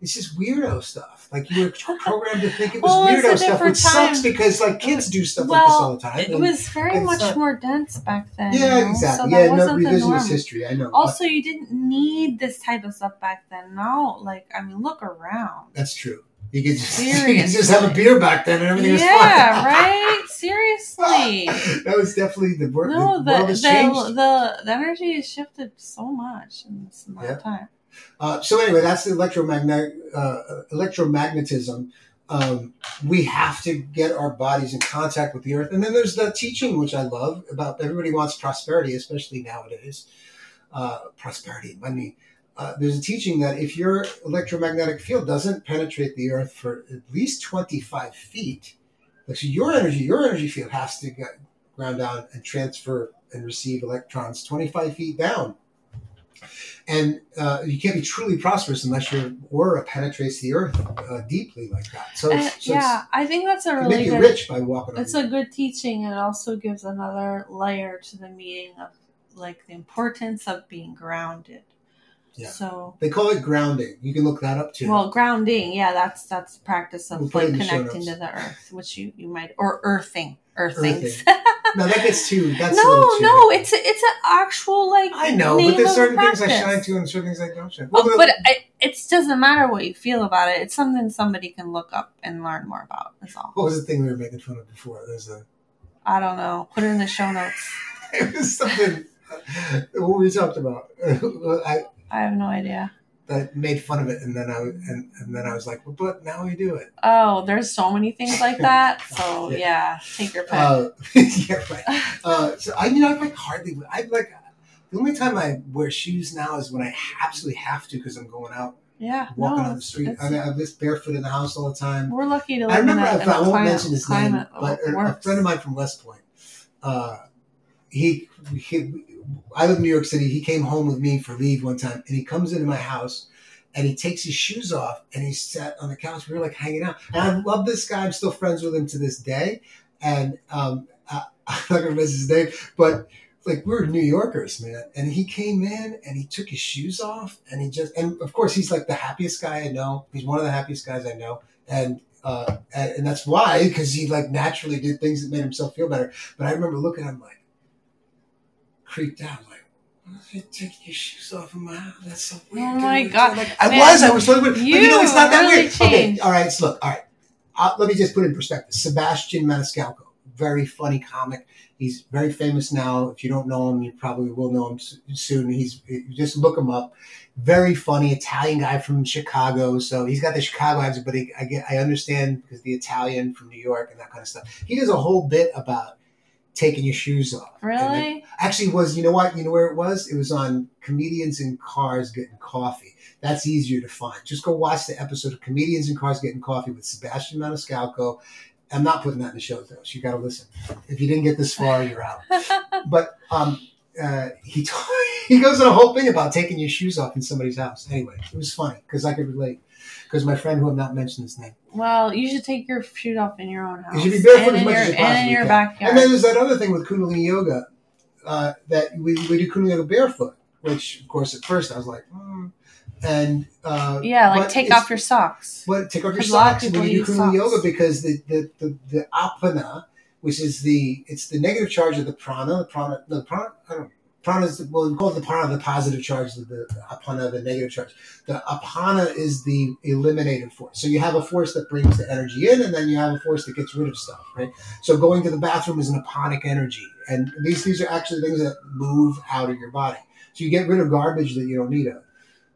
it's just weirdo stuff. Like you were programmed to think it was Well, weirdo stuff, which sucks because like kids do stuff like this all Well, the time. it was very much not- more dense back then. yeah, you know? exactly. So yeah, no revisionist history. I know. Also, you didn't need this type of stuff back then. Now, like, I mean, look around. That's true. You could just, you could just have a beer back then and everything was fine. Yeah, right. Seriously. that was definitely the, wor- No, the the the, the the energy has shifted so much in this amount Yeah. of time. Uh, so anyway, that's the electromagnetic uh, electromagnetism. Um, we have to get our bodies in contact with the earth, and then there's the teaching which I love about everybody wants prosperity, especially nowadays. Uh, prosperity, money. Uh, there's a teaching that if your electromagnetic field doesn't penetrate the earth for at least 25 feet, like so your energy, your energy field has to get ground down and transfer and receive electrons 25 feet down and uh, you can't be truly prosperous unless your aura penetrates the earth uh, deeply like that. So, so yeah, I think that's a really make you good. rich by walking. It's a good teaching, and it also gives another layer to the meaning of like the importance of being grounded. Yeah. So, They call it grounding. You can look that up too. well, grounding, yeah, that's that's the practice of We'll like in the show connecting to the earth, which you you might or earthing, earthing. Earthing. no, that gets too. That's no, too no, it's a, it's an actual like. I know, but there's certain things I shine to and certain things I don't shine. Oh, Well, but it, it doesn't matter what you feel about it. It's something somebody can look up and learn more about. That's all. what was the thing we were making fun of before? There's a. I don't know. Put it in the show notes. It was something. What we talked about. I I have no idea. I made fun of it, and then I and, and then I was like, well, but now we do it. Oh, there's so many things like that. So Yeah. yeah, take your pick. Uh, yeah, right. Uh, so I mean, I like hardly. I like the only time I wear shoes now is when I absolutely have to because I'm going out yeah, walking no, on the street. I mean, I'm just barefoot in the house all the time. we're lucky to live I remember. in a, I, I won't climate, mention his name, but that a, a friend of mine from West Point. Uh, he, he, I live in New York City. He came home with me for leave one time, and he comes into my house, and he takes his shoes off and he sat on the couch. We were like hanging out, and I love this guy. I'm still friends with him to this day, and um, I, I'm not gonna miss his name, but like we're New Yorkers, man. And he came in and he took his shoes off and he just and of course he's like the happiest guy I know. He's one of the happiest guys I know, and uh, and, and that's why because he like naturally did things that made himself feel better. But I remember looking at him like creeped out, like. You're taking your shoes off in my house. That's so weird. Oh my dude. God. Like, I Man, was. I was so weird. But you know, it's not that really weird. Okay. All right. So look. All right. Uh, let me just put it in perspective. Sebastian Maniscalco, very funny comic. He's very famous now. If you don't know him, you probably will know him soon. He's just look him up. Very funny Italian guy from Chicago. So he's got the Chicago accent, but he, I get I understand because the Italian from New York and that kind of stuff. He does a whole bit about taking your shoes off. Really? actually was you know what you know where it was? It was on comedians in cars getting coffee. That's easier to find. Just go watch the episode of Comedians in Cars Getting Coffee with Sebastian Maniscalco. I'm not putting that in the show notes. You got to listen. If you didn't get this far, you're out. But um, uh, he t- he goes on a whole thing about taking your shoes off in somebody's house. Anyway, it was funny because I could relate. Because my friend, who I'm not mentioning his name, well, you should take your shoes off in your own house. you should be barefoot and as much your, as you and in your can. backyard. And then there's that other thing with Kundalini Yoga uh, that we, we do Kundalini Yoga barefoot, which of course at first I was like, mm. and uh, yeah, like take off your socks. But take off your 'Cause a lot of socks when you do Kundalini Yoga because the the, the the apana, which is the it's the negative charge of the prana. The prana, no, the prana. I don't. Prana is well, we call the prana, the positive charge, the, the apana, the negative charge. The apana is the eliminative force. So you have a force that brings the energy in, and then you have a force that gets rid of stuff, right? So going to the bathroom is an aponic energy, and these these are actually things that move out of your body. So you get rid of garbage that you don't need, uh,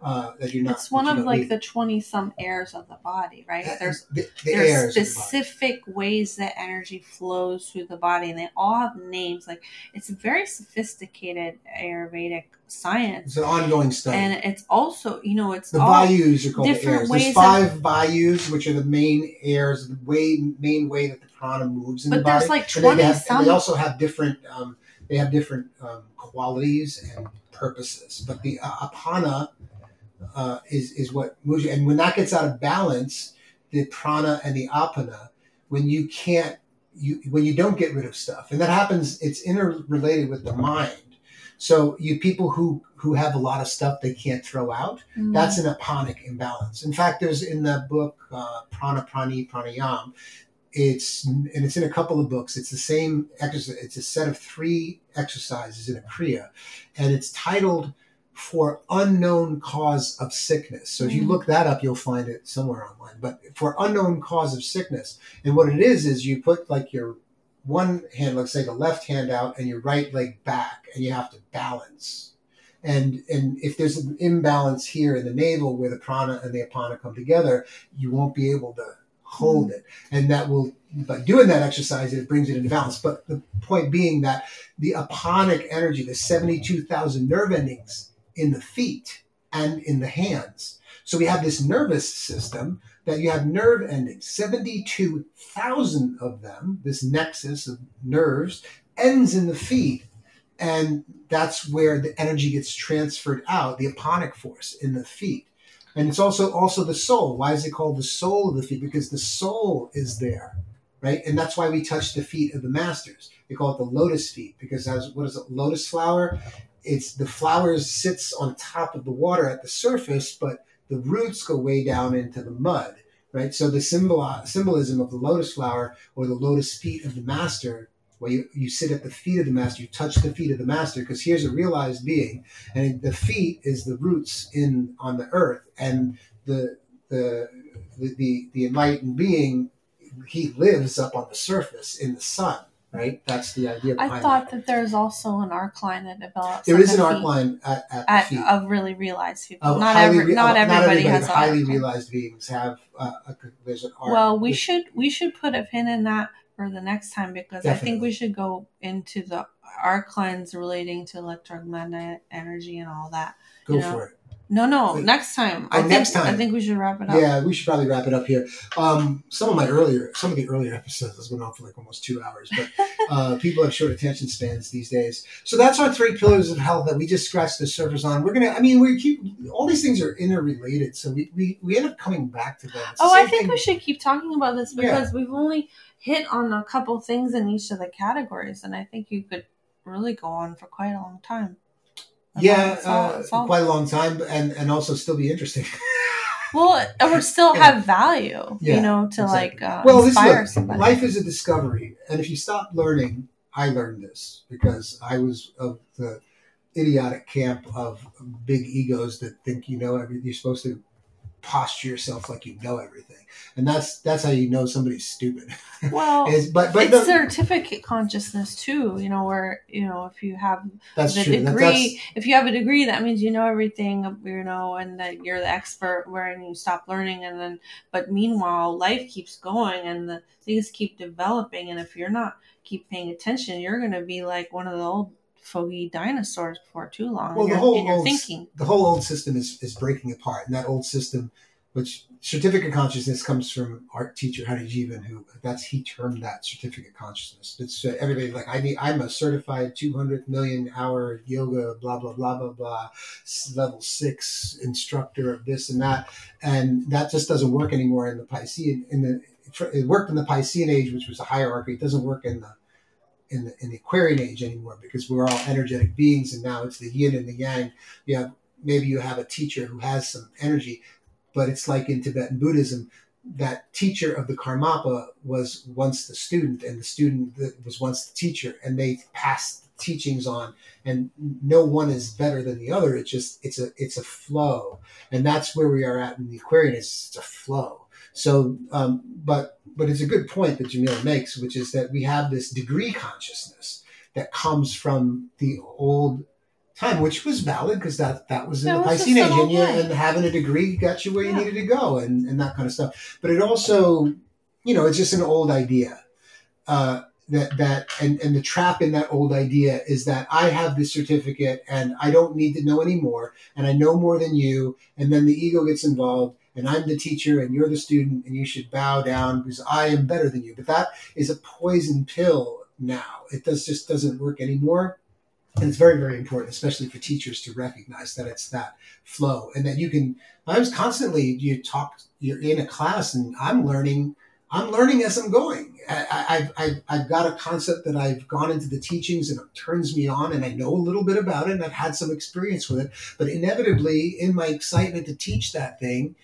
uh, that you're not. It's one of like need. the twenty some airs of the body, right? There's the, the there's of the specific ways that energy flows through the body, and they all have names. Like it's a very sophisticated Ayurvedic science, It's an ongoing study. and it's also you know it's the vayus are called the different airs. ways There's of- five vayus, which are the main airs, the way main way that the prana moves in But the body. there's like 20 have- some- they also have different. Um, they have different um, qualities and purposes. But the uh, apana uh, is is what moves you. And when that gets out of balance, the prana and the apana, when you can't, you when you don't get rid of stuff, and that happens, it's interrelated with the mind. So you people who who have a lot of stuff they can't throw out, Mm. that's an aponic imbalance. In fact, there's in the book uh, Prana Prani Pranayam. It's and it's in a couple of books. It's the same exercise. It's a set of three exercises in a kriya, and it's titled "For Unknown Cause of Sickness." So if you Mm. look that up, you'll find it somewhere online. But for unknown cause of sickness, and what it is is you put like your one hand, let's say the left hand out, and your right leg back, and you have to balance and and if there's an imbalance here in the navel where the prana and the apana come together, you won't be able to hold it, and that will by doing that exercise it brings it into balance. But the point being that the aponic energy, the seventy-two thousand nerve endings in the feet and in the hands. So we have this nervous system that you have nerve endings, seventy-two thousand of them. This nexus of nerves ends in the feet. And that's where the energy gets transferred out the aponic force in the feet. And it's also also the soul. Why is it called the soul of the feet? Because the soul is there right? And that's why we touch the feet of the masters. They call it the lotus feet because as what is it lotus flower it's the flowers sits on top of the water at the surface but the roots go way down into the mud right? So the symbol symbolism of the lotus flower or the lotus feet of the master where you, you sit at the feet of the master, you touch the feet of the master, because here's a realized being, and the feet is the roots in on the earth, and the the the the, the enlightened being, he lives up on the surface in the sun, right? That's the idea I thought that. that there's also an arc line that develops. There is an arc line at, at, at, feet. of really realized people. Not every, re- not of- everybody has highly realized beings have uh, a, there's an arc. Well, we There's- should we should put a pin in that for the next time because I think we should go into the arc lines relating to electromagnetic energy and all that. go you know, for it. No, no, next time. Oh, I think, next time. I think we should wrap it up. Yeah, we should probably wrap it up here. Um, some of my earlier, some of the earlier episodes was going on for like almost two hours, but uh, people have short attention spans these days. So that's our three pillars of health that we just scratched the surface on. We're gonna, I mean, we keep all these things are interrelated, so we we, we end up coming back to them. It's the Oh, I think thing- we should keep talking about this Yeah. because we've only hit on a couple things in each of the categories, and I think you could really go on for quite a long time. Yeah, all- uh, quite a long time, and and also still be interesting. well, or still Yeah. have value, Yeah, you know, to exactly. like uh, well, this inspire look, somebody. life is a discovery, and if you stop learning, I learned this because I was of the idiotic camp of big egos that think you know everything. You're supposed to posture yourself like you know everything, and that's that's how you know somebody's stupid. well, Is but but it's no, certificate consciousness too, you know, where you know if you have that's the true. That- degree, that's- if you have a degree, that means you know everything, you know, and that you're the expert. Wherein you stop learning, and then, but meanwhile, life keeps going, and the things keep developing. And if you're not keep paying attention, you're going to be like one of the old fogey dinosaurs before too long. Well, the whole old- thinking. the whole old system is, is breaking apart, and that old system, which certificate consciousness comes from art teacher Hari Jivan, who that's he termed that certificate consciousness. It's uh, everybody like I need I'm a certified 200 million hour yoga blah blah blah blah blah level six instructor of this and that, and that just doesn't work anymore in the Piscean in the it worked in the Piscean age, which was a hierarchy. It doesn't work in the in the, in the Aquarian age anymore because we're all energetic beings, and now it's the yin and the yang. You have maybe you have a teacher who has some energy, but it's like in Tibetan Buddhism. That teacher of the Karmapa was once the student, and the student was once the teacher, and they passed the teachings on. And no one is better than the other. It's just it's a it's a flow, and that's where we are at in the Aquarian. It's, it's a flow. So, um, but but it's a good point that Jamila makes, which is that we have this degree consciousness that comes from the old time, which was valid because that that was in That the Piscean age, and, you, and having a degree got you where you needed to go, and and that kind of stuff. But it also, you know, it's just an old idea. Uh, that that and and the trap in that old idea is that I have this certificate and I don't need to know anymore, and I know more than you, and then the ego gets involved, and I'm the teacher and you're the student, and you should bow down because I am better than you. But that is a poison pill now. It does just doesn't work anymore. And it's very, very important, especially for teachers to recognize that it's that flow and that you can. I was constantly you talk. You're in a class, and I'm learning. I'm learning as I'm going. I, I've, I've got a concept that I've gone into the teachings and it turns me on, and I know a little bit about it, and I've had some experience with it. But inevitably, in my excitement to teach that thing,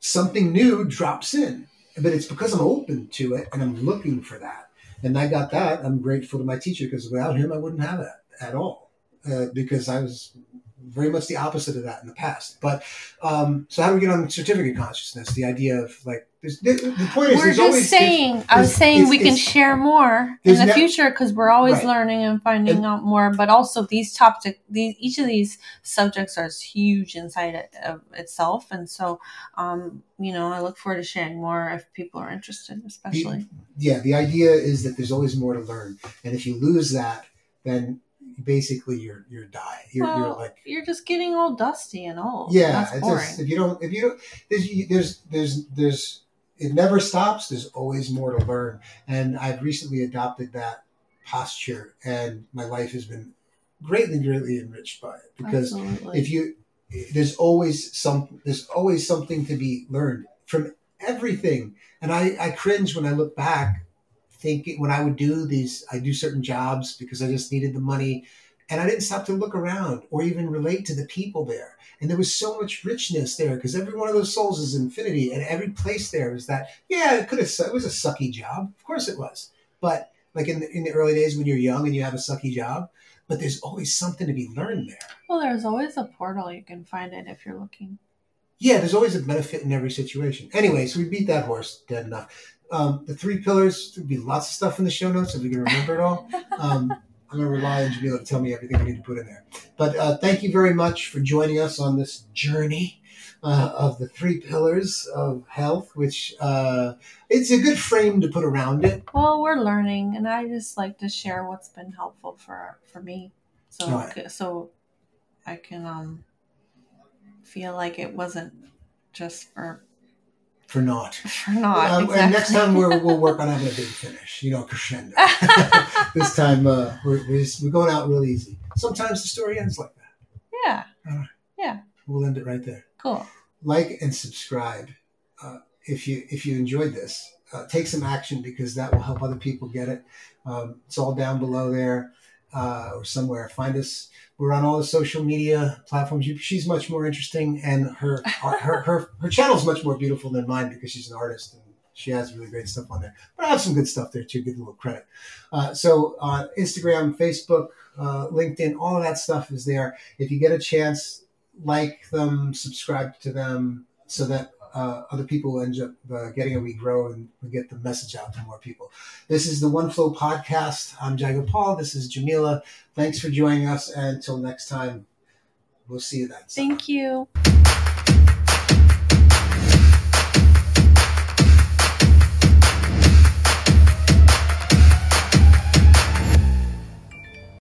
something new drops in. But it's because I'm open to it and I'm looking for that. And I got that. I'm grateful to my teacher because without him, I wouldn't have that at all. Uh, because I was very much the opposite of that in the past. But um, so how do we get on certificate consciousness? The idea of like, there's, the, the point is, We're just always saying. I was saying we can share more in the ne- future because we're always Right. learning and finding And- out more. But also, these topic, these each of these subjects are huge inside it, of itself, and so, um, you know, I look forward to sharing more if people are interested, especially. yeah, the idea is that there's always more to learn, and if you lose that, then basically you're you're dying. You're, you're like you're just getting all dusty and old. yeah, that's it's boring. just, if you don't if you don't there's there's there's there's it never stops. There's always more to learn, and I've recently adopted that posture, and my life has been greatly greatly enriched by it because Absolutely. if you there's always some there's always something to be learned from everything and i i cringe when i look back thinking when i would do these i do certain jobs because i just needed the money and i didn't stop to look around or even relate to the people there and there was so much richness there because every one of those souls is infinity and every place there is that yeah it could have it was a sucky job of course it was but like in the, in the early days when you're young and you have a sucky job but there's always something to be learned there well, there's always a portal you can find it if you're looking. Yeah, there's always a benefit in every situation. Anyway, so we beat that horse dead enough. Um, the three pillars, there'd be lots of stuff in the show notes if we can remember it all. Um, I'm going to rely on Jamila to tell me everything I need to put in there. But uh, thank you very much for joining us on this journey uh, of the three pillars of health, which uh, it's a good frame to put around it. Well, we're learning, and I just like to share what's been helpful for for me, so Right. so I can um feel like it wasn't just for for naught. for not. Um, exactly. And next time we're, we'll work on having a big finish, you know, crescendo. this time uh, we're, we're, just, we're going out real easy. Sometimes the story ends like that. Yeah. Yeah, We'll end it right there. cool. Like and subscribe uh, if you if you enjoyed this. Uh, take some action because that will help other people get it. Um, it's all down below there uh, or somewhere. Find us. We're on all the social media platforms. She's much more interesting, and her her her her channel is much more beautiful than mine because she's an artist and she has really great stuff on there. But I have some good stuff there too. Give a little credit. Uh, so uh, Instagram, Facebook, uh, LinkedIn, all of that stuff is there. If you get a chance, like them, subscribe to them, so that uh, other people end up uh, getting it. We grow and we get the message out to more people. This is the One Flow podcast. I'm Jai Gopal. This is Jamila. Thanks for joining us. And until next time, we'll see you then. Thank you.